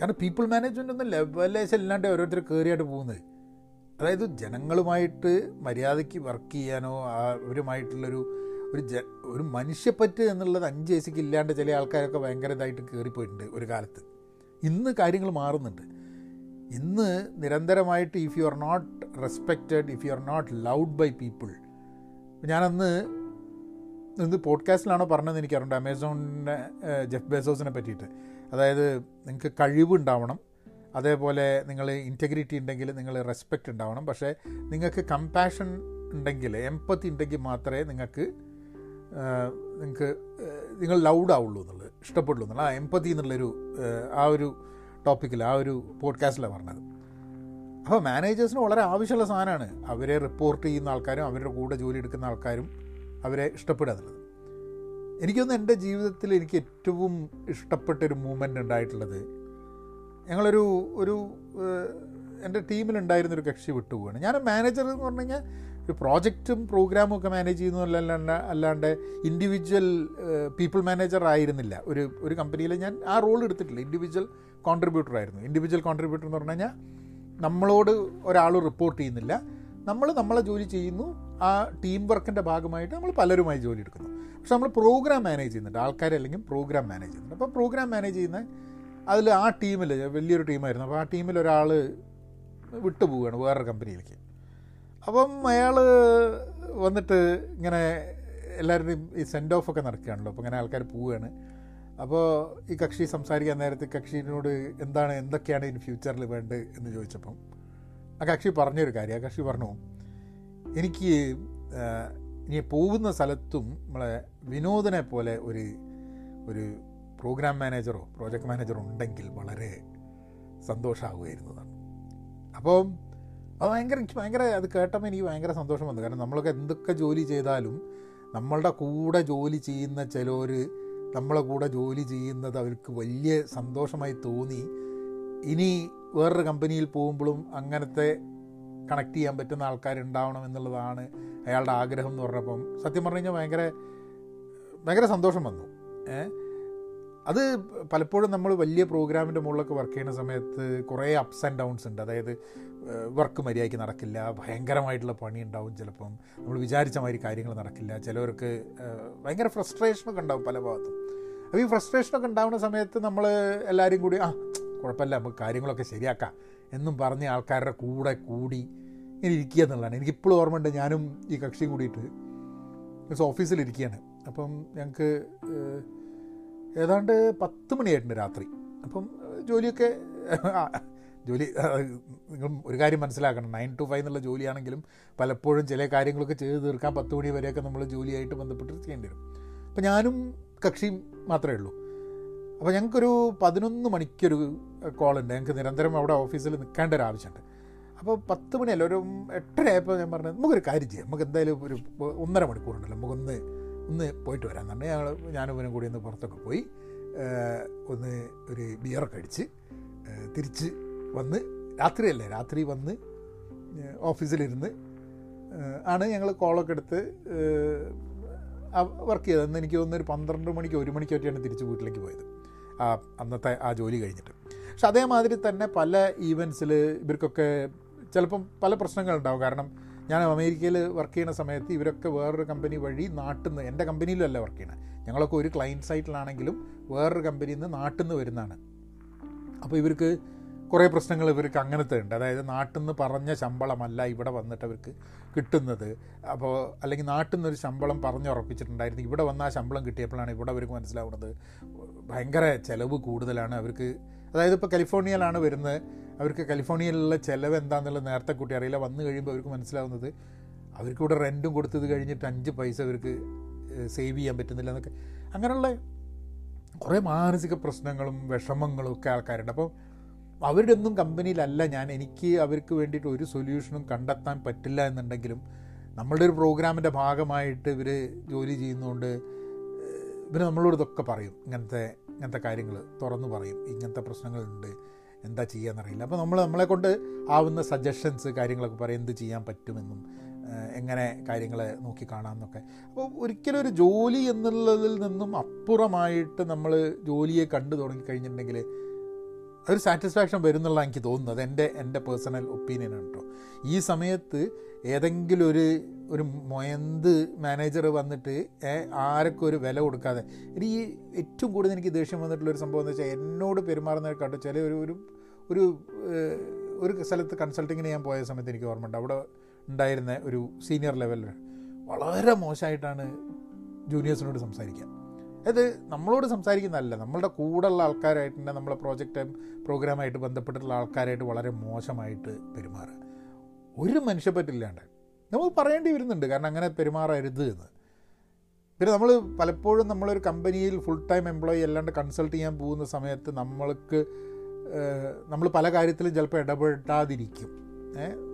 കാരണം പീപ്പിൾ മാനേജ്മെന്റ് ഒന്നും ലെവലേശം ഇല്ലാണ്ട് ഓരോരുത്തർ കയറിയായിട്ട് പോകുന്നത്. അതായത് ജനങ്ങളുമായിട്ട് മര്യാദയ്ക്ക് വർക്ക് ചെയ്യാനോ അവരുമായിട്ടുള്ളൊരു ഒരു ജ ഒരു മനുഷ്യപ്പറ്റ് എന്നുള്ളത് അഞ്ച് വയസ്സിക്ക് ഇല്ലാണ്ട് ചില ആൾക്കാരൊക്കെ ഭയങ്കര ഇതായിട്ട് കയറിപ്പോയിട്ടുണ്ട് ഒരു കാലത്ത്. ഇന്ന് കാര്യങ്ങൾ മാറുന്നുണ്ട്. ഇന്ന് നിരന്തരമായിട്ട് if you are not respected if you are not loved by people ഞാനന്ന് ഇത് പോഡ്കാസ്റ്റിലാണോ പറഞ്ഞതെന്ന് എനിക്കറിയണ്ട. അമേസോണിന്റെ ജെഫ് ബേസോസിനെ പറ്റിയിട്ട്. അതായത് നിങ്ങൾക്ക് കഴിവുണ്ടാവണം അതേപോലെ നിങ്ങൾ ഇന്റഗ്രിറ്റി ഉണ്ടെങ്കിൽ നിങ്ങൾ റെസ്പെക്റ്റ് ഉണ്ടാവണം. പക്ഷേ നിങ്ങൾക്ക് കമ്പാഷൻ ഉണ്ടെങ്കിൽ എമ്പത്തി ഉണ്ടെങ്കിൽ മാത്രമേ നിങ്ങൾക്ക് നിങ്ങൾക്ക് നിങ്ങൾ ലൗഡ് ആവുള്ളൂ എന്നുള്ളത് ഇഷ്ടപ്പെടുള്ളൂ എന്നുള്ളത്. ആ എമ്പത്തി എന്നുള്ളൊരു ആ ഒരു ടോപ്പിക്കിൽ ആ ഒരു പോഡ്കാസ്റ്റിലാണ് പറഞ്ഞത്. അപ്പോൾ മാനേജേഴ്സിന് വളരെ ആവശ്യമുള്ള സാധനമാണ്. അവരെ റിപ്പോർട്ട് ചെയ്യുന്ന ആൾക്കാരും അവരുടെ കൂടെ ജോലി എടുക്കുന്ന ആൾക്കാരും അവരെ ഇഷ്ടപ്പെടാറുള്ളത് എനിക്കൊന്ന് എന്റെ ജീവിതത്തിൽ എനിക്ക് ഏറ്റവും ഇഷ്ടപ്പെട്ടൊരു മൂമെന്റ് ഉണ്ടായിട്ടുള്ളത് ഞങ്ങളൊരു ഒരു എന്റെ ടീമിലുണ്ടായിരുന്നൊരു കക്ഷി വിട്ടുപോവാണ്. ഞാൻ മാനേജർ എന്ന് പറഞ്ഞു കഴിഞ്ഞാൽ ഒരു പ്രോജക്റ്റും പ്രോഗ്രാമും ഒക്കെ മാനേജ് ചെയ്യുന്നതല്ല അല്ലാണ്ട് ഇൻഡിവിജ്വൽ പീപ്പിൾ മാനേജർ ആയിരുന്നില്ല. ഒരു ഒരു കമ്പനിയിൽ ഞാൻ ആ റോൾ എടുത്തിട്ടില്ല. ഇൻഡിവിജ്വൽ കോൺട്രിബ്യൂട്ടർ ആയിരുന്നു. ഇൻഡിവിജ്വൽ കോൺട്രിബ്യൂട്ടർ എന്ന് പറഞ്ഞു കഴിഞ്ഞാൽ നമ്മളോട് ഒരാൾ റിപ്പോർട്ട് ചെയ്യുന്നില്ല. നമ്മൾ നമ്മളെ ജോലി ചെയ്യുന്നു ആ ടീം വർക്കിന്റെ ഭാഗമായിട്ട് നമ്മൾ പലരുമായി ജോലി എടുക്കുന്നു. പക്ഷെ നമ്മൾ പ്രോഗ്രാം മാനേജ് ചെയ്യുന്നുണ്ട്. ആൾക്കാരെ അല്ലെങ്കിൽ പ്രോഗ്രാം മാനേജ് ചെയ്യുന്നുണ്ട്. അപ്പോൾ പ്രോഗ്രാം മാനേജ് ചെയ്യുന്ന അതിൽ ആ ടീമിൽ വലിയൊരു ടീമായിരുന്നു അപ്പോൾ ആ ടീമിൽ ഒരാൾ വിട്ടുപോവുകയാണ് വേറൊരു കമ്പനിയിലേക്ക് അപ്പം അയാൾ വന്നിട്ട് ഇങ്ങനെ എല്ലാവരുടെയും ഈ സെൻഡ് ഓഫ് ഒക്കെ നടക്കുകയാണല്ലോ. അപ്പോൾ ഇങ്ങനെ ആൾക്കാർ പോവുകയാണ്. അപ്പോൾ ഈ കക്ഷി സംസാരിക്കാൻ നേരത്തെ കക്ഷിനോട് എന്താണ് എന്തൊക്കെയാണ് ഇനി ഫ്യൂച്ചറിൽ വേണ്ടത് എന്ന് ചോദിച്ചപ്പം ആ കക്ഷി പറഞ്ഞൊരു കാര്യം ആ കക്ഷി പറഞ്ഞു എനിക്ക് ഇനി പോകുന്ന സ്ഥലത്തും നമ്മളെ വിനോദനെ പോലെ ഒരു ഒരു പ്രോഗ്രാം മാനേജറോ പ്രോജക്റ്റ് മാനേജറോ ഉണ്ടെങ്കിൽ വളരെ സന്തോഷമാകുമായിരുന്നതാണ് അപ്പോൾ അത് ഭയങ്കര എനിക്ക് ഭയങ്കര അത് കേട്ടപ്പോൾ എനിക്ക് ഭയങ്കര സന്തോഷം വന്നു. കാരണം നമ്മളൊക്കെ എന്തൊക്കെ ജോലി ചെയ്താലും നമ്മളുടെ കൂടെ ജോലി ചെയ്യുന്ന ചിലർ നമ്മളെ കൂടെ ജോലി ചെയ്യുന്നത് അവർക്ക് വലിയ സന്തോഷമായി തോന്നി. ഇനി വേറൊരു കമ്പനിയിൽ പോകുമ്പോഴും അങ്ങനത്തെ കണക്ട് ചെയ്യാൻ പറ്റുന്ന ആൾക്കാരുണ്ടാവണം എന്നുള്ളതാണ് അയാളുടെ ആഗ്രഹം എന്ന് പറഞ്ഞപ്പം സത്യം പറഞ്ഞു കഴിഞ്ഞാൽ ഭയങ്കര ഭയങ്കര സന്തോഷം വന്നു. അത് പലപ്പോഴും നമ്മൾ വലിയ പ്രോഗ്രാമിന്റെ മുകളിലൊക്കെ വർക്ക് ചെയ്യുന്ന സമയത്ത് കുറേ അപ്സ് ആൻഡ് ഡൗൺസ് ഉണ്ട്. അതായത് വർക്ക് മര്യാദയ്ക്ക് നടക്കില്ല ഭയങ്കരമായിട്ടുള്ള പണി ഉണ്ടാവും ചിലപ്പം. നമ്മൾ വിചാരിച്ച മാതിരി കാര്യങ്ങൾ നടക്കില്ല. ചിലവർക്ക് ഭയങ്കര ഫ്രസ്ട്രേഷനൊക്കെ ഉണ്ടാവും പല ഭാഗത്തും. അപ്പോൾ ഈ ഫ്രസ്ട്രേഷനൊക്കെ ഉണ്ടാവുന്ന സമയത്ത് നമ്മൾ എല്ലാവരും കൂടി ആ കുഴപ്പമില്ല നമുക്ക് കാര്യങ്ങളൊക്കെ ശരിയാക്കാം എന്നും പറഞ്ഞ ആൾക്കാരുടെ കൂടെ കൂടി ഇങ്ങനെ ഇരിക്കുക എന്നുള്ളതാണ്. എനിക്കിപ്പോഴും ഓർമ്മയുണ്ട് ഞാനും ഈ കക്ഷിയും കൂടിയിട്ട് മീൻസ് ഓഫീസിലിരിക്കുകയാണ് അപ്പം ഞങ്ങൾക്ക് ഏതാണ്ട് പത്ത് മണിയായിട്ടുണ്ട് രാത്രി. അപ്പം ജോലിയൊക്കെ ജോലി നിങ്ങൾ ഒരു കാര്യം മനസ്സിലാക്കണം. നയൻ ടു ഫൈവ് എന്നുള്ള ജോലിയാണെങ്കിലും പലപ്പോഴും ചില കാര്യങ്ങളൊക്കെ ചെയ്ത് തീർക്കാൻ പത്ത് മണി വരെയൊക്കെ നമ്മൾ ജോലിയായിട്ട് ബന്ധപ്പെട്ട് ചെയ്യേണ്ടി വരും. അപ്പം ഞാനും കക്ഷിയും മാത്രമേ ഉള്ളൂ. അപ്പോൾ ഞങ്ങൾക്കൊരു പതിനൊന്ന് മണിക്കൊരു കോളുണ്ട് ഞങ്ങൾക്ക് നിരന്തരം അവിടെ ഓഫീസിൽ നിൽക്കേണ്ട ഒരു ആവശ്യമുണ്ട്. അപ്പോൾ പത്ത് മണിയല്ല ഒരു എട്ടര ആയപ്പോൾ ഞാൻ പറഞ്ഞത് നമുക്കൊരു കാര്യം ചെയ്യാം. നമുക്ക് എന്തായാലും ഒരു ഒന്നര മണിക്കൂറുണ്ടല്ലോ നമുക്കൊന്ന് ഒന്ന് പോയിട്ട് വരാൻ തന്നെ ഞങ്ങൾ ഞാനും ഇവനും കൂടി ഒന്ന് പുറത്തൊക്കെ പോയി ഒന്ന് ഒരു ബിയറൊക്കെ അടിച്ച് തിരിച്ച് വന്ന് രാത്രിയല്ലേ രാത്രി വന്ന് ഓഫീസിലിരുന്ന് ആണ് ഞങ്ങൾ കോളൊക്കെ എടുത്ത് വർക്ക് ചെയ്തത്. അന്ന് എനിക്ക് തോന്നുന്നു ഒരു പന്ത്രണ്ട് മണിക്ക് ഒരു മണിക്കൊക്കെയാണ് തിരിച്ച് വീട്ടിലേക്ക് പോയത്. ആ അന്നത്തെ ആ ജോലി കഴിഞ്ഞിട്ട്. പക്ഷെ അതേമാതിരി തന്നെ പല ഈവൻസിൽ ഇവർക്കൊക്കെ ചിലപ്പം പല പ്രശ്നങ്ങളുണ്ടാവും. കാരണം ഞാൻ അമേരിക്കയിൽ വർക്ക് ചെയ്യുന്ന സമയത്ത് ഇവരൊക്കെ വേറൊരു കമ്പനി വഴി നാട്ടിൽ നിന്ന് എന്റെ കമ്പനിയിലല്ല വർക്ക് ചെയ്യണത് ഞങ്ങളൊക്കെ ഒരു ക്ലയന്റ് സൈറ്റിലാണെങ്കിലും വേറൊരു കമ്പനിയിൽ നിന്ന് നാട്ടിൽ നിന്ന് വരുന്നതാണ്. അപ്പോൾ ഇവർക്ക് കുറേ പ്രശ്നങ്ങൾ ഇവർക്ക് അങ്ങനത്തെ ഉണ്ട്. അതായത് നാട്ടിൽ നിന്ന് പറഞ്ഞ ശമ്പളമല്ല ഇവിടെ വന്നിട്ട് അവർക്ക് കിട്ടുന്നത്. അപ്പോൾ അല്ലെങ്കിൽ നാട്ടിൽ നിന്നൊരു ശമ്പളം പറഞ്ഞുറപ്പിച്ചിട്ടുണ്ടായിരുന്നു. ഇവിടെ വന്ന ആ ശമ്പളം കിട്ടിയപ്പോഴാണ് ഇവിടെ അവർക്ക് മനസ്സിലാവുന്നത്. ഭയങ്കര ചിലവ് കൂടുതലാണ് അവർക്ക്. അതായത് ഇപ്പോൾ കാലിഫോർണിയയിലാണ് വരുന്നത്. അവർക്ക് കാലിഫോർണിയയിലുള്ള ചിലവ് എന്താണെന്നുള്ളത് നേരത്തെ കൂട്ടി അറിയില്ല. വന്നു കഴിയുമ്പോൾ അവർക്ക് മനസ്സിലാവുന്നത് അവർക്ക് ഇവിടെ റെന്റും കൊടുത്തത് കഴിഞ്ഞിട്ട് അഞ്ച് പൈസ അവർക്ക് സേവ് ചെയ്യാൻ പറ്റുന്നില്ല എന്നൊക്കെ. അങ്ങനെയുള്ള കുറേ മാനസിക പ്രശ്നങ്ങളും വിഷമങ്ങളും ഒക്കെ ആൾക്കാരുണ്ട്. അപ്പോൾ അവരുടെ ഒന്നും കമ്പനിയിലല്ല. ഞാൻ എനിക്ക് അവർക്ക് വേണ്ടിയിട്ട് ഒരു സൊല്യൂഷനും കണ്ടെത്താൻ പറ്റില്ല എന്നുണ്ടെങ്കിലും നമ്മളുടെ ഒരു പ്രോഗ്രാമിന്റെ ഭാഗമായിട്ട് ഇവർ ജോലി ചെയ്യുന്നതുകൊണ്ട് ഇവർ നമ്മളോട് ഇതൊക്കെ പറയും ഇങ്ങനത്തെ ഇങ്ങനത്തെ കാര്യങ്ങൾ തുറന്നു പറയും. ഇങ്ങനത്തെ പ്രശ്നങ്ങളുണ്ട്. എന്താ ചെയ്യാന്നറിയില്ല. അപ്പോൾ നമ്മൾ നമ്മളെ കൊണ്ട് ആവുന്ന സജഷൻസ് കാര്യങ്ങളൊക്കെ പറയും. എന്ത് ചെയ്യാൻ പറ്റുമെന്നും എങ്ങനെ കാര്യങ്ങളെ നോക്കി കാണാമെന്നൊക്കെ. അപ്പോൾ ഒരിക്കലും ഒരു ജോലി എന്നുള്ളതിൽ നിന്നും അപ്പുറമായിട്ട് നമ്മൾ ജോലിയെ കണ്ടു തുടങ്ങിക്കഴിഞ്ഞിട്ടുണ്ടെങ്കിൽ ഒരു സാറ്റിസ്ഫാക്ഷൻ വരുന്നുള്ള എനിക്ക് തോന്നുന്നത് എന്റെ എന്റെ പേഴ്സണൽ ഒപ്പീനിയനാണ് കേട്ടോ ഈ സമയത്ത് ഏതെങ്കിലും ഒരു ഒരു മൊയന്ത് മാനേജർ വന്നിട്ട് ആരൊക്കെ ഒരു വില കൊടുക്കാതെ ഈ ഏറ്റവും കൂടുതൽ എനിക്ക് ദേഷ്യം വന്നിട്ടുള്ള ഒരു സംഭവം എന്ന് വെച്ചാൽ എന്നോട് പെരുമാറുന്ന കണ്ടു ചില ഒരു ഒരു ഒരു ഒരു സ്ഥലത്ത് കൺസൾട്ടിങ്ങിന് ഞാൻ പോയ സമയത്ത് എനിക്ക് ഓർമ്മയുണ്ട്. അവിടെ ഉണ്ടായിരുന്ന ഒരു സീനിയർ ലെവലിൽ വളരെ മോശമായിട്ടാണ് ജൂനിയേഴ്സിനോട് സംസാരിക്കുക. അത് നമ്മളോട് സംസാരിക്കുന്നതല്ല. നമ്മളുടെ കൂടെയുള്ള ആൾക്കാരായിട്ട് തന്നെ നമ്മളെ പ്രോജക്റ്റ് പ്രോഗ്രാമായിട്ട് ബന്ധപ്പെട്ടിട്ടുള്ള ആൾക്കാരായിട്ട് വളരെ മോശമായിട്ട് പെരുമാറുക. ഒരു മനുഷ്യപ്പറ്റില്ലാണ്ട് നമുക്ക് പറയേണ്ടി വരുന്നുണ്ട്. കാരണം അങ്ങനെ പെരുമാറരുത് എന്ന്. പിന്നെ നമ്മൾ പലപ്പോഴും നമ്മളൊരു കമ്പനിയിൽ ഫുൾ ടൈം എംപ്ലോയി അല്ലാണ്ട് കൺസൾട്ട് ചെയ്യാൻ പോകുന്ന സമയത്ത് നമ്മൾക്ക് നമ്മൾ പല കാര്യത്തിലും ചിലപ്പോൾ ഇടപെടാതിരിക്കും.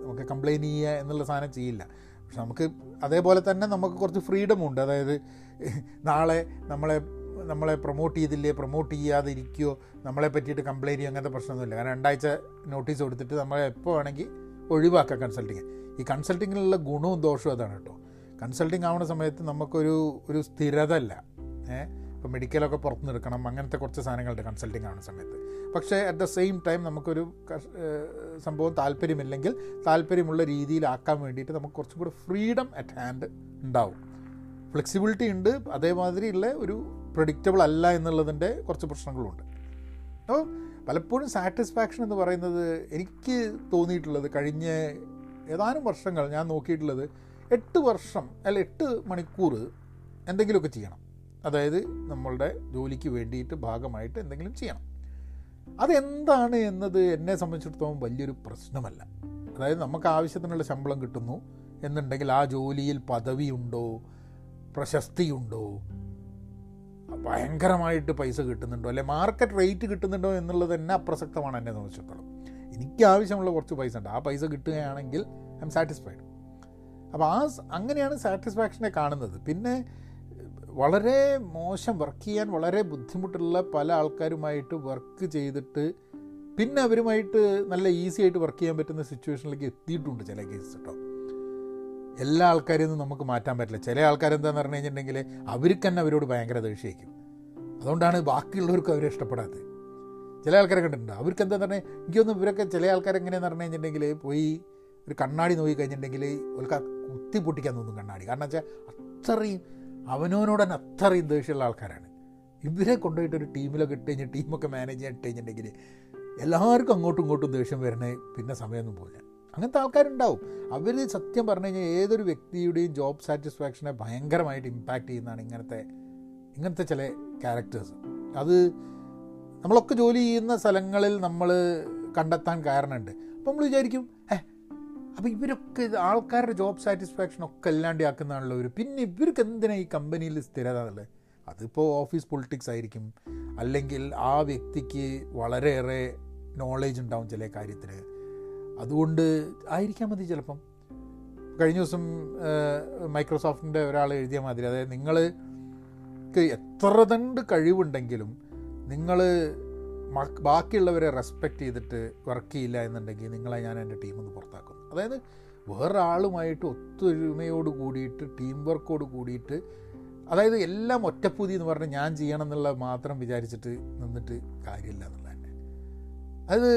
നമുക്ക് കംപ്ലയിന്റ് ചെയ്യുക എന്നുള്ള സാധനം ചെയ്യില്ല. പക്ഷെ നമുക്ക് അതേപോലെ തന്നെ നമുക്ക് കുറച്ച് ഫ്രീഡം ഉണ്ട്. അതായത് നാളെ നമ്മളെ നമ്മളെ പ്രൊമോട്ട് ചെയ്തില്ലേ പ്രൊമോട്ട് ചെയ്യാതിരിക്കുകയോ നമ്മളെ പറ്റിയിട്ട് കംപ്ലയിന്റ് ചെയ്യുക അങ്ങനത്തെ പ്രശ്നമൊന്നുമില്ല. കാരണം രണ്ടാഴ്ച നോട്ടീസ് കൊടുത്തിട്ട് നമ്മളെ എപ്പോൾ വേണമെങ്കിൽ ഒഴിവാക്കാം കൺസൾട്ടിങ് ഈ കൺസൾട്ടിങ്ങിലുള്ള ഗുണവും ദോഷവും അതാണ് കേട്ടോ. കൺസൾട്ടിങ് ആവുന്ന സമയത്ത് നമുക്കൊരു ഒരു സ്ഥിരത അല്ല ഏഹ് ഇപ്പോൾ മെഡിക്കലൊക്കെ പുറത്ത് നിൽക്കണം അങ്ങനത്തെ കുറച്ച് സാധനങ്ങളുണ്ട് കൺസൾട്ടിങ് ആവുന്ന സമയത്ത്. പക്ഷേ അറ്റ് ദ സെയിം ടൈം നമുക്കൊരു സംഭവം താല്പര്യമില്ലെങ്കിൽ താല്പര്യമുള്ള രീതിയിലാക്കാൻ വേണ്ടിയിട്ട് നമുക്ക് കുറച്ചും കൂടി ഫ്രീഡം അറ്റ് ഹാൻഡ് ഉണ്ടാവും. ഫ്ലെക്സിബിലിറ്റി ഉണ്ട് അതേമാതിരിയുള്ള ഒരു പ്രഡിക്റ്റബിൾ അല്ല എന്നുള്ളതിന്റെ കുറച്ച് പ്രശ്നങ്ങളുണ്ട്. അപ്പോൾ പലപ്പോഴും സാറ്റിസ്ഫാക്ഷൻ എന്ന് പറയുന്നത് എനിക്ക് തോന്നിയിട്ടുള്ളത് കഴിഞ്ഞ ഏതാനും വർഷങ്ങൾ ഞാൻ നോക്കിയിട്ടുള്ളത് എട്ട് വർഷം അല്ല എട്ട് മണിക്കൂർ എന്തെങ്കിലുമൊക്കെ ചെയ്യണം. അതായത് നമ്മളുടെ ജോലിക്ക് വേണ്ടിയിട്ട് ഭാഗമായിട്ട് എന്തെങ്കിലും ചെയ്യണം. അതെന്താണ് എന്നത് എന്നെ സംബന്ധിച്ചിടത്തോളം വലിയൊരു പ്രശ്നമല്ല. അതായത് നമുക്ക് ആവശ്യത്തിനുള്ള ശമ്പളം കിട്ടുന്നു എന്നുണ്ടെങ്കിൽ ആ ജോലിയിൽ പദവിയുണ്ടോ പ്രശസ്തിയുണ്ടോ? ഭയങ്കരമായിട്ട് പൈസ കിട്ടുന്നുണ്ടോ? അല്ലെ മാർക്കറ്റ് റേറ്റ് കിട്ടുന്നുണ്ടോ എന്നുള്ളത് തന്നെ അപ്രസക്തമാണ് എന്നെ സംബന്ധിച്ചിടത്തോളം. എനിക്ക് ആവശ്യമുള്ള കുറച്ച് പൈസ ഉണ്ട്. ആ പൈസ കിട്ടുകയാണെങ്കിൽ ഐ എം സാറ്റിസ്ഫൈഡ് അപ്പോൾ ആ അങ്ങനെയാണ് സാറ്റിസ്ഫാക്ഷനെ കാണുന്നത്. പിന്നെ വളരെ മോശം വർക്ക് ചെയ്യാൻ വളരെ ബുദ്ധിമുട്ടുള്ള പല ആൾക്കാരുമായിട്ട് വർക്ക് ചെയ്തിട്ട് പിന്നെ അവരുമായിട്ട് നല്ല ഈസി ആയിട്ട് വർക്ക് ചെയ്യാൻ പറ്റുന്ന സിറ്റുവേഷനിലേക്ക് എത്തിയിട്ടുണ്ട് ചില കേസ് കേട്ടോ എല്ലാ ആൾക്കാരും നമുക്ക് മാറ്റാൻ പറ്റില്ല. ചില ആൾക്കാർ ആൾക്കാരെന്താന്ന് പറഞ്ഞു കഴിഞ്ഞിട്ടുണ്ടെങ്കിൽ അവർക്ക് തന്നെ അവരോട് ഭയങ്കര ദേഷ്യമായിരിക്കും. അതുകൊണ്ടാണ് ബാക്കിയുള്ളവർക്ക് അവരെ ഇഷ്ടപ്പെടാത്തത്. ചില ആൾക്കാരെ കണ്ടിട്ടുണ്ട്. അവർക്ക് എന്താന്ന് പറഞ്ഞാൽ എനിക്കൊന്നും ഇവരൊക്കെ ചില ആൾക്കാർ എങ്ങനെയാന്ന് പറഞ്ഞു കഴിഞ്ഞിട്ടുണ്ടെങ്കിൽ പോയി ഒരു കണ്ണാടി നോക്കി കഴിഞ്ഞിട്ടുണ്ടെങ്കിൽ അവർക്ക് കുത്തി പൊട്ടിക്കാൻ തോന്നും കണ്ണാടി. കാരണം വെച്ചാൽ അത്രയും അവനവനോട് തന്നെ അത്രയും ദേഷ്യമുള്ള ആൾക്കാരാണ്. ഇവരെ കൊണ്ടുപോയിട്ട് ഒരു ടീമിലൊക്കെ ഇട്ട് കഴിഞ്ഞാൽ ടീമൊക്കെ മാനേജ് ചെയ്യാൻ ഇട്ട് കഴിഞ്ഞിട്ടുണ്ടെങ്കിൽ എല്ലാവർക്കും അങ്ങോട്ടും ഇങ്ങോട്ടും ദേഷ്യം വരണേ പിന്നെ സമയമൊന്നും പോകില്ല അങ്ങനത്തെ ആൾക്കാരുണ്ടാവും. അവർ സത്യം പറഞ്ഞു കഴിഞ്ഞാൽ ഏതൊരു വ്യക്തിയുടെയും ജോബ് സാറ്റിസ്ഫാക്ഷനെ ഭയങ്കരമായിട്ട് ഇമ്പാക്റ്റ് ചെയ്യുന്നതാണ് ഇങ്ങനത്തെ ഇങ്ങനത്തെ ചില ക്യാരക്ടേഴ്സ് അത് നമ്മളൊക്കെ ജോലി ചെയ്യുന്ന സ്ഥലങ്ങളിൽ നമ്മൾ കണ്ടെത്താൻ കാരണമുണ്ട്. അപ്പോൾ നമ്മൾ വിചാരിക്കും ഏ അപ്പോൾ ഇവരൊക്കെ ആൾക്കാരുടെ ജോബ് സാറ്റിസ്ഫാക്ഷൻ ഒക്കെ അല്ലാണ്ടാക്കുന്നതാണല്ലോ ഒരു പിന്നെ ഇവർക്ക് എന്തിനാണ് ഈ കമ്പനിയിൽ സ്ഥിരത എന്നുള്ളത്? അതിപ്പോൾ ഓഫീസ് പൊളിറ്റിക്സ് ആയിരിക്കും. അല്ലെങ്കിൽ ആ വ്യക്തിക്ക് വളരെയേറെ നോളേജ് ഉണ്ടാവും ചില കാര്യത്തിൽ അതുകൊണ്ട് ആയിരിക്കാൻ മതി ചിലപ്പം. കഴിഞ്ഞ ദിവസം മൈക്രോസോഫ്റ്റിന്റെ ഒരാൾ എഴുതിയ മാതിരി അതായത് നിങ്ങൾക്ക് എത്ര തണ്ട് കഴിവുണ്ടെങ്കിലും നിങ്ങൾ ബാക്കിയുള്ളവരെ റെസ്പെക്റ്റ് ചെയ്തിട്ട് വർക്ക് ചെയ്യില്ല എന്നുണ്ടെങ്കിൽ നിങ്ങളെ ഞാൻ എന്റെ ടീമിൽ നിന്ന് പുറത്താക്കും. അതായത് വേറൊരാളുമായിട്ട് ഒത്തൊരുമയോട് കൂടിയിട്ട് ടീം വർക്കോട് കൂടിയിട്ട് അതായത് എല്ലാം ഒറ്റപ്പൂതി എന്ന് പറഞ്ഞ് ഞാൻ ചെയ്യണം എന്നുള്ള മാത്രം വിചാരിച്ചിട്ട് നിന്നിട്ട് കാര്യമില്ല എന്നുള്ളത് തന്നെ അത്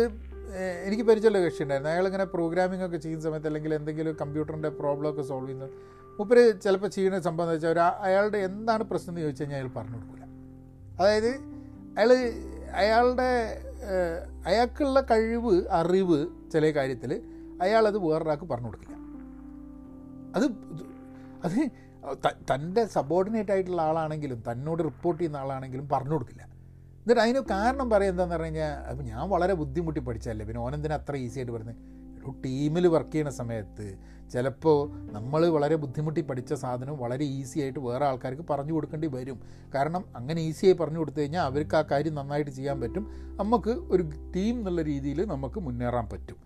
എനിക്ക് പരിചയമുള്ള കക്ഷി ഉണ്ടായിരുന്നു അയാളിങ്ങനെ പ്രോഗ്രാമിംഗ് ഒക്കെ ചെയ്യുന്ന സമയത്ത് അല്ലെങ്കിൽ എന്തെങ്കിലും കമ്പ്യൂട്ടറിന്റെ പ്രോബ്ലം ഒക്കെ സോൾവ് ചെയ്യുന്നത് മുപ്പര് ചിലപ്പോൾ ചെയ്യുന്ന സംഭവം എന്ന് വെച്ചാൽ അയാളുടെ എന്താണ് പ്രശ്നം എന്ന് ചോദിച്ചു കഴിഞ്ഞാൽ അയാൾ പറഞ്ഞു കൊടുക്കില്ല അതായത് അയാൾ അയാളുടെ അയാൾക്കുള്ള കഴിവ് അറിവ് ചില കാര്യത്തിൽ അയാളത് വേറൊരാൾക്ക് പറഞ്ഞു കൊടുക്കില്ല. അത് അത് തന്റെ സബോർഡിനേറ്റ് ആയിട്ടുള്ള ആളാണെങ്കിലും തന്നോട് റിപ്പോർട്ട് ചെയ്യുന്ന ആളാണെങ്കിലും പറഞ്ഞു കൊടുക്കില്ല. എന്നിട്ട് അതിന് കാരണം പറയുക എന്താണെന്ന് പറഞ്ഞു കഴിഞ്ഞാൽ അപ്പം ഞാൻ വളരെ ബുദ്ധിമുട്ടി പഠിച്ചതല്ലേ പിന്നെ ഓനെന്തിനാ അത്ര ഈസി ആയിട്ട് പറഞ്ഞത് ഒരു ടീമിൽ വർക്ക് ചെയ്യുന്ന സമയത്ത് ചിലപ്പോൾ നമ്മൾ വളരെ ബുദ്ധിമുട്ടി പഠിച്ച സാധനം വളരെ ഈസി ആയിട്ട് വേറെ ആൾക്കാർക്ക് പറഞ്ഞു കൊടുക്കേണ്ടി വരും. കാരണം അങ്ങനെ ഈസിയായി പറഞ്ഞു കൊടുത്തു കഴിഞ്ഞാൽ അവർക്ക് ആ കാര്യം നന്നായിട്ട് ചെയ്യാൻ പറ്റും. നമുക്ക് ഒരു ടീം എന്നുള്ള രീതിയിൽ നമുക്ക് മുന്നേറാൻ പറ്റും.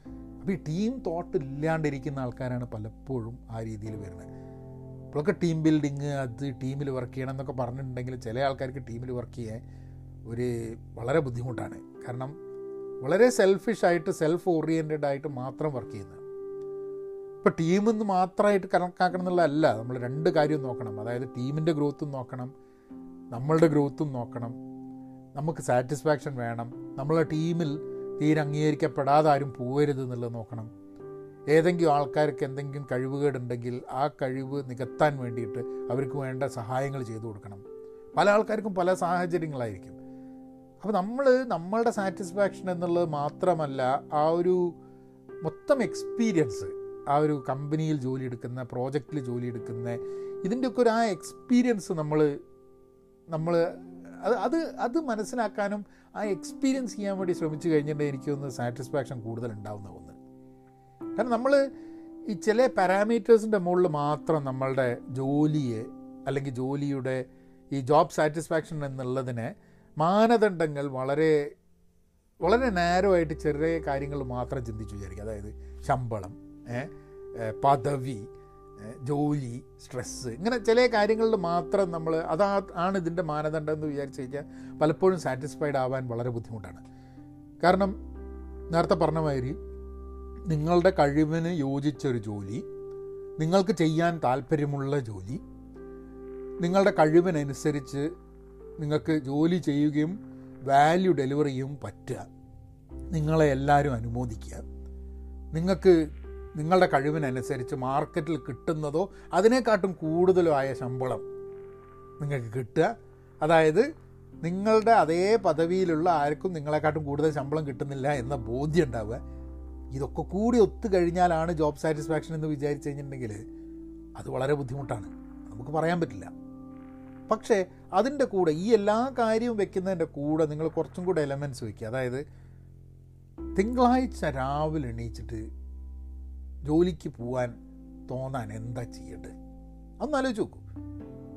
അപ്പോൾ ഈ ടീം തോട്ട് ഇല്ലാണ്ടിരിക്കുന്ന ആൾക്കാരാണ് പലപ്പോഴും ആ രീതിയിൽ വരുന്നത്. ഇപ്പോഴൊക്കെ ടീം ബിൽഡിങ് അത് ടീമിൽ വർക്ക് ചെയ്യണം എന്നൊക്കെ പറഞ്ഞിട്ടുണ്ടെങ്കിൽ ചില ആൾക്കാർക്ക് ടീമിൽ വർക്ക് ചെയ്യാൻ ഒരു വളരെ ബുദ്ധിമുട്ടാണ്. കാരണം വളരെ സെൽഫിഷായിട്ട് സെൽഫ് ഓറിയന്റഡ് ആയിട്ട് മാത്രം വർക്ക് ചെയ്യുന്നത്. ഇപ്പോൾ ടീമിൽ നിന്ന് മാത്രമായിട്ട് കണക്കാക്കണം എന്നുള്ളതല്ല നമ്മൾ രണ്ട് കാര്യവും നോക്കണം. അതായത് ടീമിന്റെ ഗ്രോത്തും നോക്കണം. നമ്മളുടെ ഗ്രോത്തും നോക്കണം. നമുക്ക് സാറ്റിസ്ഫാക്ഷൻ വേണം. നമ്മളെ ടീമിൽ തീരെ അംഗീകരിക്കപ്പെടാതെ ആരും പോകരുത് എന്നുള്ളത് നോക്കണം. ഏതെങ്കിലും ആൾക്കാർക്ക് എന്തെങ്കിലും കഴിവുകേടുണ്ടെങ്കിൽ ആ കഴിവ് നികത്താൻ വേണ്ടിയിട്ട് അവർക്ക് വേണ്ട സഹായങ്ങൾ ചെയ്തു കൊടുക്കണം. പല ആൾക്കാർക്കും പല സാഹചര്യങ്ങളായിരിക്കും. അപ്പോൾ നമ്മൾ നമ്മളുടെ സാറ്റിസ്ഫാക്ഷൻ എന്നുള്ളത് മാത്രമല്ല ആ ഒരു മൊത്തം എക്സ്പീരിയൻസ് ആ ഒരു കമ്പനിയിൽ ജോലി എടുക്കുന്ന പ്രോജക്റ്റിൽ ജോലി എടുക്കുന്ന ഇതിന്റെയൊക്കെ ഒരു ആ എക്സ്പീരിയൻസ് നമ്മൾ നമ്മൾ അത് അത് അത് മനസ്സിലാക്കാനും ആ എക്സ്പീരിയൻസ് ചെയ്യാൻ വേണ്ടി ശ്രമിച്ചു കഴിഞ്ഞിട്ടുണ്ടെങ്കിൽ എനിക്കൊന്ന് സാറ്റിസ്ഫാക്ഷൻ കൂടുതൽ ഉണ്ടാവുന്ന ഒന്ന്. കാരണം നമ്മൾ ഈ ചില പാരാമീറ്റേഴ്സിന്റെ മുകളിൽ മാത്രം നമ്മളുടെ ജോലിയെ അല്ലെങ്കിൽ ജോലിയുടെ ഈ ജോബ് സാറ്റിസ്ഫാക്ഷൻ എന്നുള്ളതിനെ മാനദണ്ഡങ്ങൾ വളരെ വളരെ നാരോ ആയിട്ട് ചെറിയ കാര്യങ്ങൾ മാത്രം ചിന്തിച്ചു വിചാരിക്കുക. അതായത് ശമ്പളം പദവി ജോലി സ്ട്രെസ്സ് ഇങ്ങനെ ചില കാര്യങ്ങളിൽ മാത്രം നമ്മൾ അതാ ആണ് ഇതിന്റെ മാനദണ്ഡം എന്ന് വിചാരിച്ചു കഴിഞ്ഞാൽ പലപ്പോഴും സാറ്റിസ്ഫൈഡ് ആവാൻ വളരെ ബുദ്ധിമുട്ടാണ്. കാരണം നേരത്തെ പറഞ്ഞ മാതിരി നിങ്ങളുടെ കഴിവിന് യോജിച്ചൊരു ജോലി നിങ്ങൾക്ക് ചെയ്യാൻ താല്പര്യമുള്ള ജോലി നിങ്ങളുടെ കഴിവിനനുസരിച്ച് നിങ്ങൾക്ക് ജോലി ചെയ്യുകയും വാല്യൂ ഡെലിവർ ചെയ്യും പറ്റുക. നിങ്ങളെ എല്ലാവരും അനുമോദിക്കുക. നിങ്ങൾക്ക് നിങ്ങളുടെ കഴിവിനനുസരിച്ച് മാർക്കറ്റിൽ കിട്ടുന്നതോ അതിനെക്കാട്ടും കൂടുതലോ ആയ ശമ്പളം നിങ്ങൾക്ക് കിട്ടുക. അതായത് നിങ്ങളുടെ അതേ പദവിയിലുള്ള ആർക്കും നിങ്ങളെക്കാട്ടും കൂടുതൽ ശമ്പളം കിട്ടുന്നില്ല എന്ന ബോധ്യം ഉണ്ടാവുക. ഇതൊക്കെ കൂടി ഒത്തു കഴിഞ്ഞാലാണ് ജോബ് സാറ്റിസ്ഫാക്ഷൻ എന്ന് വിചാരിച്ചു കഴിഞ്ഞിട്ടുണ്ടെങ്കിൽ അത് വളരെ ബുദ്ധിമുട്ടാണ്. നമുക്ക് പറയാൻ പറ്റില്ല. പക്ഷേ അതിന്റെ കൂടെ ഈ എല്ലാ കാര്യവും വെക്കുന്നതിന്റെ കൂടെ നിങ്ങൾ കുറച്ചും കൂടെ എലമെന്റ്സ് വയ്ക്കുക അതായത് തിങ്കളാഴ്ച രാവിലെ എണീച്ചിട്ട് ജോലിക്ക് പോകാൻ തോന്നാൻ എന്താ ചെയ്യേണ്ടത് അതൊന്ന് ആലോചിച്ച് നോക്കൂ.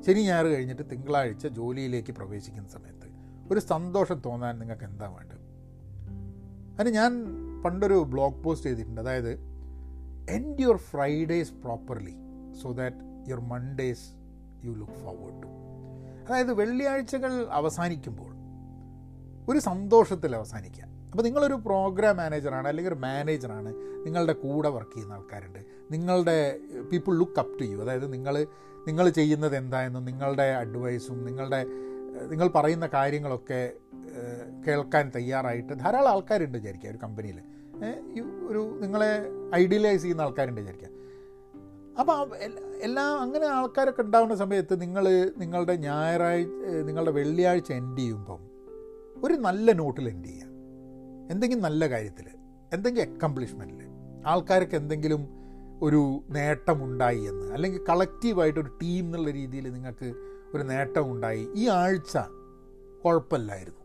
ശനി ഞായർ കഴിഞ്ഞിട്ട് തിങ്കളാഴ്ച ജോലിയിലേക്ക് പ്രവേശിക്കുന്ന സമയത്ത് ഒരു സന്തോഷം തോന്നാൻ നിങ്ങൾക്ക് എന്താ വേണ്ടത്? അതിന് ഞാൻ പണ്ടൊരു ബ്ലോഗ് പോസ്റ്റ് ചെയ്തിട്ടുണ്ട്. അതായത് end your Fridays properly so that your Mondays you look forward to അതായത് വെള്ളിയാഴ്ചകൾ അവസാനിക്കുമ്പോൾ ഒരു സന്തോഷത്തിൽ അവസാനിക്കുക. അപ്പോൾ നിങ്ങളൊരു പ്രോഗ്രാം മാനേജറാണ് അല്ലെങ്കിൽ ഒരു മാനേജറാണ് നിങ്ങളുടെ കൂടെ വർക്ക് ചെയ്യുന്ന ആൾക്കാരുണ്ട്. നിങ്ങളുടെ people look up to you അതായത് നിങ്ങൾ നിങ്ങൾ ചെയ്യുന്നത് എന്തായെന്നും നിങ്ങളുടെ അഡ്വൈസും നിങ്ങളുടെ നിങ്ങൾ പറയുന്ന കാര്യങ്ങളൊക്കെ കേൾക്കാൻ തയ്യാറായിട്ട് ധാരാളം ആൾക്കാരുണ്ട് വിചാരിക്കുക ഒരു കമ്പനിയിൽ ഒരു നിങ്ങളെ ഐഡിയലൈസ് ചെയ്യുന്ന ആൾക്കാരുണ്ട് വിചാരിക്കുക. അപ്പോൾ എല്ലാ അങ്ങനെ ആൾക്കാരൊക്കെ ഉണ്ടാവുന്ന സമയത്ത് നിങ്ങൾ നിങ്ങളുടെ ഞായറാഴ്ച നിങ്ങളുടെ വെള്ളിയാഴ്ച എൻഡ് ചെയ്യുമ്പം ഒരു നല്ല നോട്ടിൽ എൻഡ് ചെയ്യുക എന്തെങ്കിലും നല്ല കാര്യത്തിൽ എന്തെങ്കിലും അക്കംപ്ലിഷ്മെന്റിൽ ആൾക്കാർക്ക് എന്തെങ്കിലും ഒരു നേട്ടമുണ്ടായി എന്ന് അല്ലെങ്കിൽ കളക്റ്റീവായിട്ട് ഒരു ടീം എന്നുള്ള രീതിയിൽ നിങ്ങൾക്ക് ഒരു നേട്ടമുണ്ടായി. ഈ ആഴ്ച കുഴപ്പമില്ലായിരുന്നു.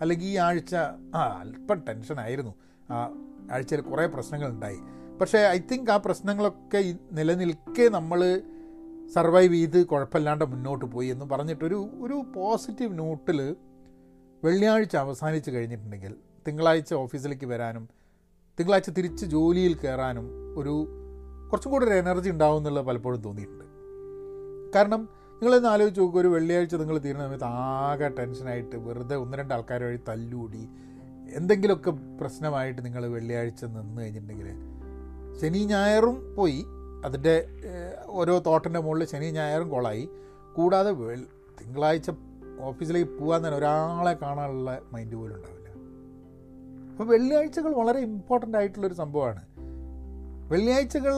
അല്ലെങ്കിൽ ഈ ആഴ്ച ആ അല്പം ടെൻഷനായിരുന്നു ആ ആഴ്ചയിൽ കുറേ പ്രശ്നങ്ങളുണ്ടായി. പക്ഷേ ഐ തിങ്ക് ആ പ്രശ്നങ്ങളൊക്കെ നിലനിൽക്കെ നമ്മൾ സർവൈവ് ചെയ്ത് കുഴപ്പമില്ലാണ്ട് മുന്നോട്ട് പോയി എന്ന് പറഞ്ഞിട്ടൊരു ഒരു പോസിറ്റീവ് നോട്ടിൽ വെള്ളിയാഴ്ച അവസാനിച്ച് കഴിഞ്ഞിട്ടുണ്ടെങ്കിൽ തിങ്കളാഴ്ച ഓഫീസിലേക്ക് വരാനും തിങ്കളാഴ്ച തിരിച്ച് ജോലിയിൽ കയറാനും ഒരു കുറച്ചും കൂടി ഒരു എനർജി ഉണ്ടാവും എന്നുള്ളത് പലപ്പോഴും തോന്നിയിട്ടുണ്ട്. കാരണം നിങ്ങളൊന്ന് ആലോചിച്ച് നോക്കുക ഒരു വെള്ളിയാഴ്ച നിങ്ങൾ തീരുന്ന സമയത്ത് ആകെ ടെൻഷനായിട്ട് വെറുതെ ഒന്ന് രണ്ട് ആൾക്കാർ വഴി തല്ലൂടി എന്തെങ്കിലുമൊക്കെ പ്രശ്നമായിട്ട് നിങ്ങൾ വെള്ളിയാഴ്ച നിന്ന് കഴിഞ്ഞിട്ടുണ്ടെങ്കിൽ ശനി ഞായറും പോയി. അതിന്റെ ഓരോ തോട്ടിന്റെ മുകളിൽ ശനി ഞായറും കോളായി. കൂടാതെ തിങ്കളാഴ്ച ഓഫീസിലേക്ക് പോകാൻ തന്നെ ഒരാളെ കാണാനുള്ള മൈൻഡ് പോലും ഉണ്ടാവില്ല. അപ്പോൾ വെള്ളിയാഴ്ചകൾ വളരെ ഇമ്പോർട്ടന്റ് ആയിട്ടുള്ളൊരു സംഭവമാണ്. വെള്ളിയാഴ്ചകൾ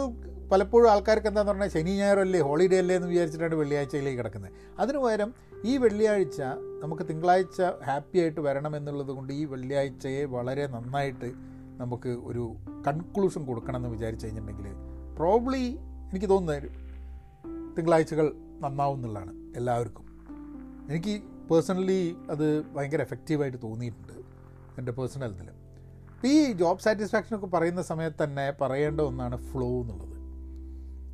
പലപ്പോഴും ആൾക്കാർക്ക് എന്താന്ന് പറഞ്ഞാൽ ശനി ഞായറല്ലേ ഹോളിഡേ അല്ലേ എന്ന് വിചാരിച്ചിട്ടാണ് വെള്ളിയാഴ്ചയിലേക്ക് കിടക്കുന്നത്. അതിനു പകരം ഈ വെള്ളിയാഴ്ച നമുക്ക് തിങ്കളാഴ്ച ഹാപ്പി ആയിട്ട് വരണം കൊണ്ട് ഈ വെള്ളിയാഴ്ചയെ വളരെ നന്നായിട്ട് നമുക്ക് ഒരു കൺക്ലൂഷൻ കൊടുക്കണം എന്ന് വിചാരിച്ചു കഴിഞ്ഞിട്ടുണ്ടെങ്കിൽ പ്രോബ്ലി എനിക്ക് തോന്നുന്നത് തിങ്കളാഴ്ചകൾ നന്നാവും എന്നുള്ളതാണ് എല്ലാവർക്കും. എനിക്ക് പേഴ്സണലി അത് ഭയങ്കര എഫക്റ്റീവായിട്ട് തോന്നിയിട്ടുണ്ട് എന്റെ പേഴ്സണൽ ഇതിൽ ഈ ജോബ് സാറ്റിസ്ഫാക്ഷൻ ഒക്കെ പറയുന്ന സമയത്ത് തന്നെ പറയേണ്ട ഒന്നാണ് ഫ്ലോ എന്നുള്ളത്.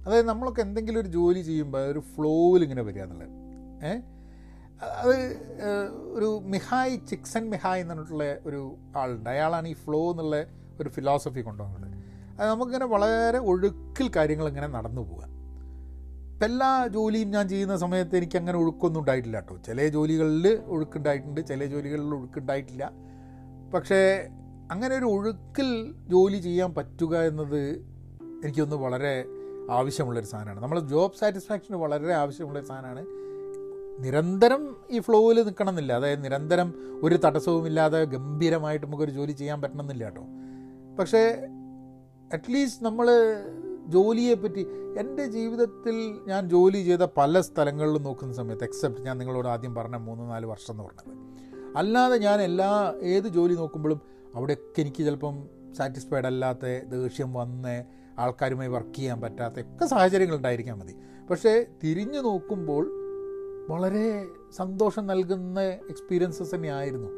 അതായത് നമ്മളൊക്കെ എന്തെങ്കിലും ഒരു ജോലി ചെയ്യുമ്പോൾ ഒരു ഫ്ലോയിൽ ഇങ്ങനെ വരിക എന്നുള്ളത്. ഏ അത് ഒരു മിഹായ് ചിക്സൻ മിഹായ് എന്ന് പറഞ്ഞിട്ടുള്ള ഒരു ആളുണ്ട്. അയാളാണ് ഈ ഫ്ലോ എന്നുള്ള ഒരു ഫിലോസഫി കൊണ്ടുവന്നത്. അത് നമുക്കിങ്ങനെ വളരെ ഒഴുക്കിൽ കാര്യങ്ങൾ ഇങ്ങനെ നടന്നു പോവുക. ഇപ്പം എല്ലാ ജോലിയും ഞാൻ ചെയ്യുന്ന സമയത്ത് എനിക്ക് അങ്ങനെ ഒഴുക്കൊന്നും ഉണ്ടായിട്ടില്ല കേട്ടോ. ചില ജോലികളിൽ ഒഴുക്കുണ്ടായിട്ടുണ്ട് ചില ജോലികളിൽ ഒഴുക്കുണ്ടായിട്ടില്ല. പക്ഷേ അങ്ങനെ ഒരു ഒഴുക്കിൽ ജോലി ചെയ്യാൻ പറ്റുക എന്നത് എനിക്കൊന്ന് വളരെ ആവശ്യമുള്ളൊരു സാധനമാണ്. നമ്മൾ ജോബ് സാറ്റിസ്ഫാക്ഷന് വളരെ ആവശ്യമുള്ളൊരു സാധനമാണ്. നിരന്തരം ഈ ഫ്ലോയിൽ നിൽക്കണം എന്നില്ല അതായത് നിരന്തരം ഒരു തടസ്സവുമില്ലാതെ ഗംഭീരമായിട്ട് നമുക്കൊരു ജോലി ചെയ്യാൻ പറ്റണമെന്നില്ല കേട്ടോ. പക്ഷേ അറ്റ്ലീസ്റ്റ് നമ്മൾ ജോലിയെ പറ്റി എന്റെ ജീവിതത്തിൽ ഞാൻ ജോലി ചെയ്ത പല സ്ഥലങ്ങളിലും നോക്കുന്ന സമയത്ത് എക്സെപ്റ്റ് ഞാൻ നിങ്ങളോട് ആദ്യം പറഞ്ഞ മൂന്ന് നാല് വർഷം എന്ന് പറഞ്ഞത്. അല്ലാതെ ഞാൻ എല്ലാ ഏത് ജോലി നോക്കുമ്പോഴും അവിടെയൊക്കെ എനിക്ക് ചിലപ്പം സാറ്റിസ്ഫൈഡ് അല്ലാത്ത ദേഷ്യം വന്ന് ആൾക്കാരുമായി വർക്ക് ചെയ്യാൻ പറ്റാത്ത ഒക്കെ സാഹചര്യങ്ങൾ ഉണ്ടായിരിക്കാൻ മതി. പക്ഷേ തിരിഞ്ഞു നോക്കുമ്പോൾ വളരെ സന്തോഷം നൽകുന്ന എക്സ്പീരിയൻസസ് തന്നെയായിരുന്നു.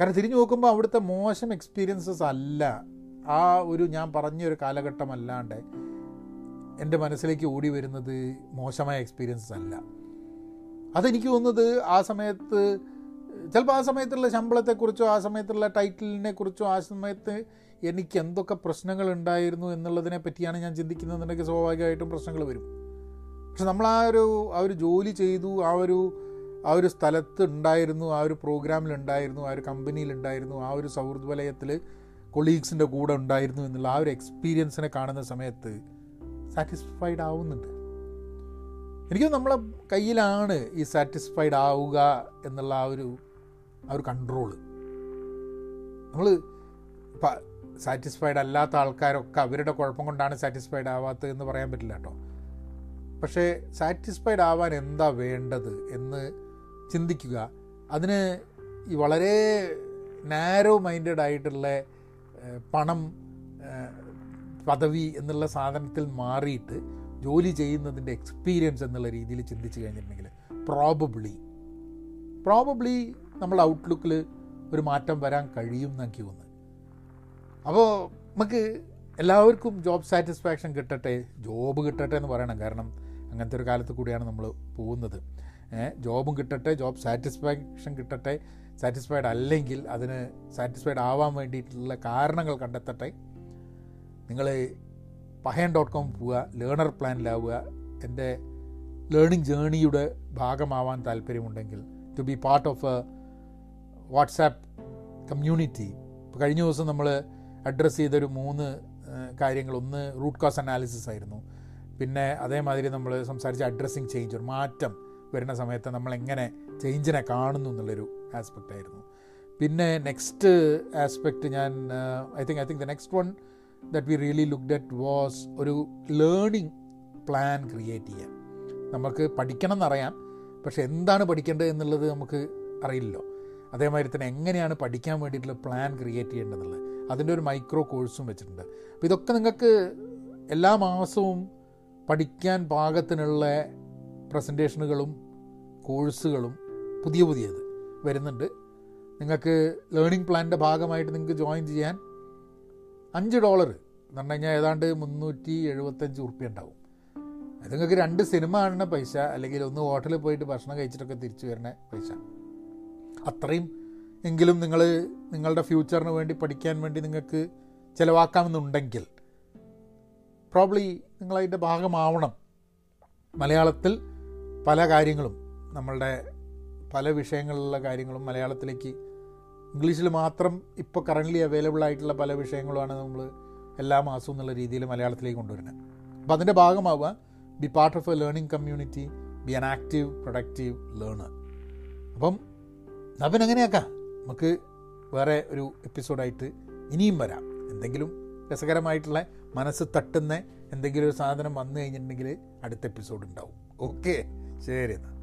കാരണം തിരിഞ്ഞു നോക്കുമ്പോൾ അവിടുത്തെ മോശം എക്സ്പീരിയൻസസ് അല്ല. ആ ഒരു ഞാൻ പറഞ്ഞൊരു കാലഘട്ടം അല്ലാണ്ട് എന്റെ മനസ്സിലേക്ക് ഓടി വരുന്നത് മോശമായ എക്സ്പീരിയൻസസ് അല്ല. അതെനിക്ക് തോന്നുന്നത് ആ സമയത്ത് ചിലപ്പോൾ ആ സമയത്തുള്ള ശമ്പളത്തെക്കുറിച്ചോ ആ സമയത്തുള്ള ടൈറ്റിലിനെ കുറിച്ചോ ആ സമയത്ത് എനിക്ക് എന്തൊക്കെ പ്രശ്നങ്ങൾ ഉണ്ടായിരുന്നു എന്നുള്ളതിനെ പറ്റിയാണ് ഞാൻ ചിന്തിക്കുന്നതെന്നുണ്ടെങ്കിൽ സ്വാഭാവികമായിട്ടും പ്രശ്നങ്ങൾ വരും. പക്ഷെ നമ്മൾ ആ ഒരു ആ ഒരു ജോലി ചെയ്തു ആ ഒരു ആ ഒരു സ്ഥലത്ത് ഉണ്ടായിരുന്നു ആ ഒരു പ്രോഗ്രാമിൽ ഉണ്ടായിരുന്നു ആ ഒരു കമ്പനിയിലുണ്ടായിരുന്നു ആ ഒരു സൗഹൃദ വലയത്തിൽ കൊളീഗ്സിന്റെ കൂടെ ഉണ്ടായിരുന്നു എന്നുള്ള ആ ഒരു എക്സ്പീരിയൻസിനെ കാണുന്ന സമയത്ത് സാറ്റിസ്ഫൈഡ് ആവുന്നുണ്ട്. എനിക്ക് നമ്മളെ കയ്യിലാണ് ഈ സാറ്റിസ്ഫൈഡ് ആവുക എന്നുള്ള ആ ഒരു ആ ഒരു കൺട്രോൾ നമ്മൾ സാറ്റിസ്ഫൈഡ് അല്ലാത്ത ആൾക്കാരൊക്കെ അവരുടെ കുഴപ്പം കൊണ്ടാണ് സാറ്റിസ്ഫൈഡ് ആവാത്തത് എന്ന് പറയാൻ പറ്റില്ല കേട്ടോ. പക്ഷേ സാറ്റിസ്ഫൈഡ് ആവാൻ എന്താ വേണ്ടത് എന്ന് ചിന്തിക്കുക. അതിന് ഈ വളരെ നാരോ മൈൻഡഡ് ആയിട്ടുള്ള പണം പദവി എന്നുള്ള സാധനത്തിൽ മാറിയിട്ട് ജോലി ചെയ്യുന്നതിന്റെ എക്സ്പീരിയൻസ് എന്നുള്ള രീതിയിൽ ചിന്തിച്ചു കഴിഞ്ഞിട്ടുണ്ടെങ്കിൽ പ്രോബബ്ലി പ്രോബബ്ലി നമ്മൾ ഔട്ട്ലുക്കിൽ ഒരു മാറ്റം വരാൻ കഴിയും എന്നൊക്കെ തോന്നുന്നു അപ്പോൾ നമുക്ക് എല്ലാവർക്കും ജോബ് സാറ്റിസ്ഫാക്ഷൻ കിട്ടട്ടെ ജോബ് കിട്ടട്ടെ എന്ന് പറയണം. കാരണം അങ്ങനത്തെ ഒരു കാലത്ത് കൂടിയാണ് നമ്മൾ പോകുന്നത്. ജോബും കിട്ടട്ടെ ജോബ് സാറ്റിസ്ഫാക്ഷൻ കിട്ടട്ടെ സാറ്റിസ്ഫൈഡ് അല്ലെങ്കിൽ അതിന് സാറ്റിസ്ഫൈഡ് ആവാൻ വേണ്ടിയിട്ടുള്ള കാരണങ്ങൾ കണ്ടെത്തട്ടെ. നിങ്ങൾ പഹയൻ ഡോട്ട് കോം പോവുക ലേണർ പ്ലാനിലാവുക. എന്റെ ലേണിംഗ് ജേണിയുടെ ഭാഗമാവാൻ താല്പര്യമുണ്ടെങ്കിൽ to be part of a WhatsApp community. ഇപ്പോൾ കഴിഞ്ഞ ദിവസം നമ്മൾ അഡ്രസ്സ് ചെയ്തൊരു മൂന്ന് കാര്യങ്ങൾ. ഒന്ന് റൂട്ട് കോസ് അനാലിസിസ് ആയിരുന്നു. പിന്നെ അതേമാതിരി നമ്മൾ സംസാരിച്ച അഡ്രസ്സിങ് ചേഞ്ച് ഒരു മാറ്റം വരുന്ന സമയത്ത് നമ്മൾ എങ്ങനെ ചേഞ്ചിനെ കാണുന്നു എന്നുള്ളൊരു ആസ്പെക്റ്റ് ആയിരുന്നു. പിന്നെ നെക്സ്റ്റ് ആസ്പെക്റ്റ് ഞാൻ I think I think the next one that we really look at was ഒരു ലേണിംഗ് പ്ലാൻ ക്രിയേറ്റ് ചെയ്യാൻ. നമുക്ക് പഠിക്കണം എന്നറിയാം പക്ഷെ എന്താണ് പഠിക്കേണ്ടത് എന്നുള്ളത് നമുക്ക് അറിയില്ലല്ലോ. അതേമാതിരി തന്നെ എങ്ങനെയാണ് പഠിക്കാൻ വേണ്ടിയിട്ടുള്ള പ്ലാൻ ക്രിയേറ്റ് ചെയ്യേണ്ടതെന്നുള്ളത് അതിന്റെ ഒരു മൈക്രോ കോഴ്സും വെച്ചിട്ടുണ്ട്. അപ്പോൾ ഇതൊക്കെ നിങ്ങൾക്ക് എല്ലാ മാസവും പഠിക്കാൻ പാകത്തിനുള്ള പ്രസന്റേഷനുകളും കോഴ്സുകളും പുതിയ പുതിയത് വരുന്നുണ്ട്. നിങ്ങൾക്ക് ലേണിംഗ് പ്ലാനിന്റെ ഭാഗമായിട്ട് നിങ്ങൾക്ക് ജോയിൻ ചെയ്യാൻ അഞ്ച് ഡോളർ എന്ന് പറഞ്ഞു കഴിഞ്ഞാൽ ഏതാണ്ട് മുന്നൂറ്റി എഴുപത്തഞ്ച് ഉറുപ്പ്യ ഉണ്ടാവും. അത് നിങ്ങൾക്ക് രണ്ട് സിനിമ കാണുന്ന പൈസ അല്ലെങ്കിൽ ഒന്ന് ഹോട്ടലിൽ പോയിട്ട് ഭക്ഷണം കഴിച്ചിട്ടൊക്കെ തിരിച്ചു വരുന്ന പൈസ. അത്രയും എങ്കിലും നിങ്ങൾ നിങ്ങളുടെ ഫ്യൂച്ചറിന് വേണ്ടി പഠിക്കാൻ വേണ്ടി നിങ്ങൾക്ക് ചിലവാക്കാമെന്നുണ്ടെങ്കിൽ പ്രോബ്ലി നിങ്ങളതിന്റെ ഭാഗമാവണം. മലയാളത്തിൽ പല കാര്യങ്ങളും നമ്മളുടെ പല വിഷയങ്ങളിലുള്ള കാര്യങ്ങളും മലയാളത്തിലേക്ക് ഇംഗ്ലീഷിൽ മാത്രം ഇപ്പോൾ കറന്റ്ലി അവൈലബിൾ ആയിട്ടുള്ള പല വിഷയങ്ങളുമാണ് നമ്മൾ എല്ലാ മാസവും എന്നുള്ള രീതിയിൽ മലയാളത്തിലേക്ക് കൊണ്ടുവരുന്നത്. അപ്പോൾ അതിന്റെ ഭാഗമാവുക be part of a learning community be an active productive learner അപ്പം എന്നാൽ എങ്ങനെയാക്കാം? നമുക്ക് വേറെ ഒരു എപ്പിസോഡായിട്ട് ഇനിയും വരാം. എന്തെങ്കിലും രസകരമായിട്ടുള്ള മനസ്സ് തട്ടുന്ന എന്തെങ്കിലും ഒരു സാധനം വന്നു കഴിഞ്ഞിട്ടുണ്ടെങ്കിൽ അടുത്ത എപ്പിസോഡ് ഉണ്ടാവും. ഓക്കെ ശരി എന്നാൽ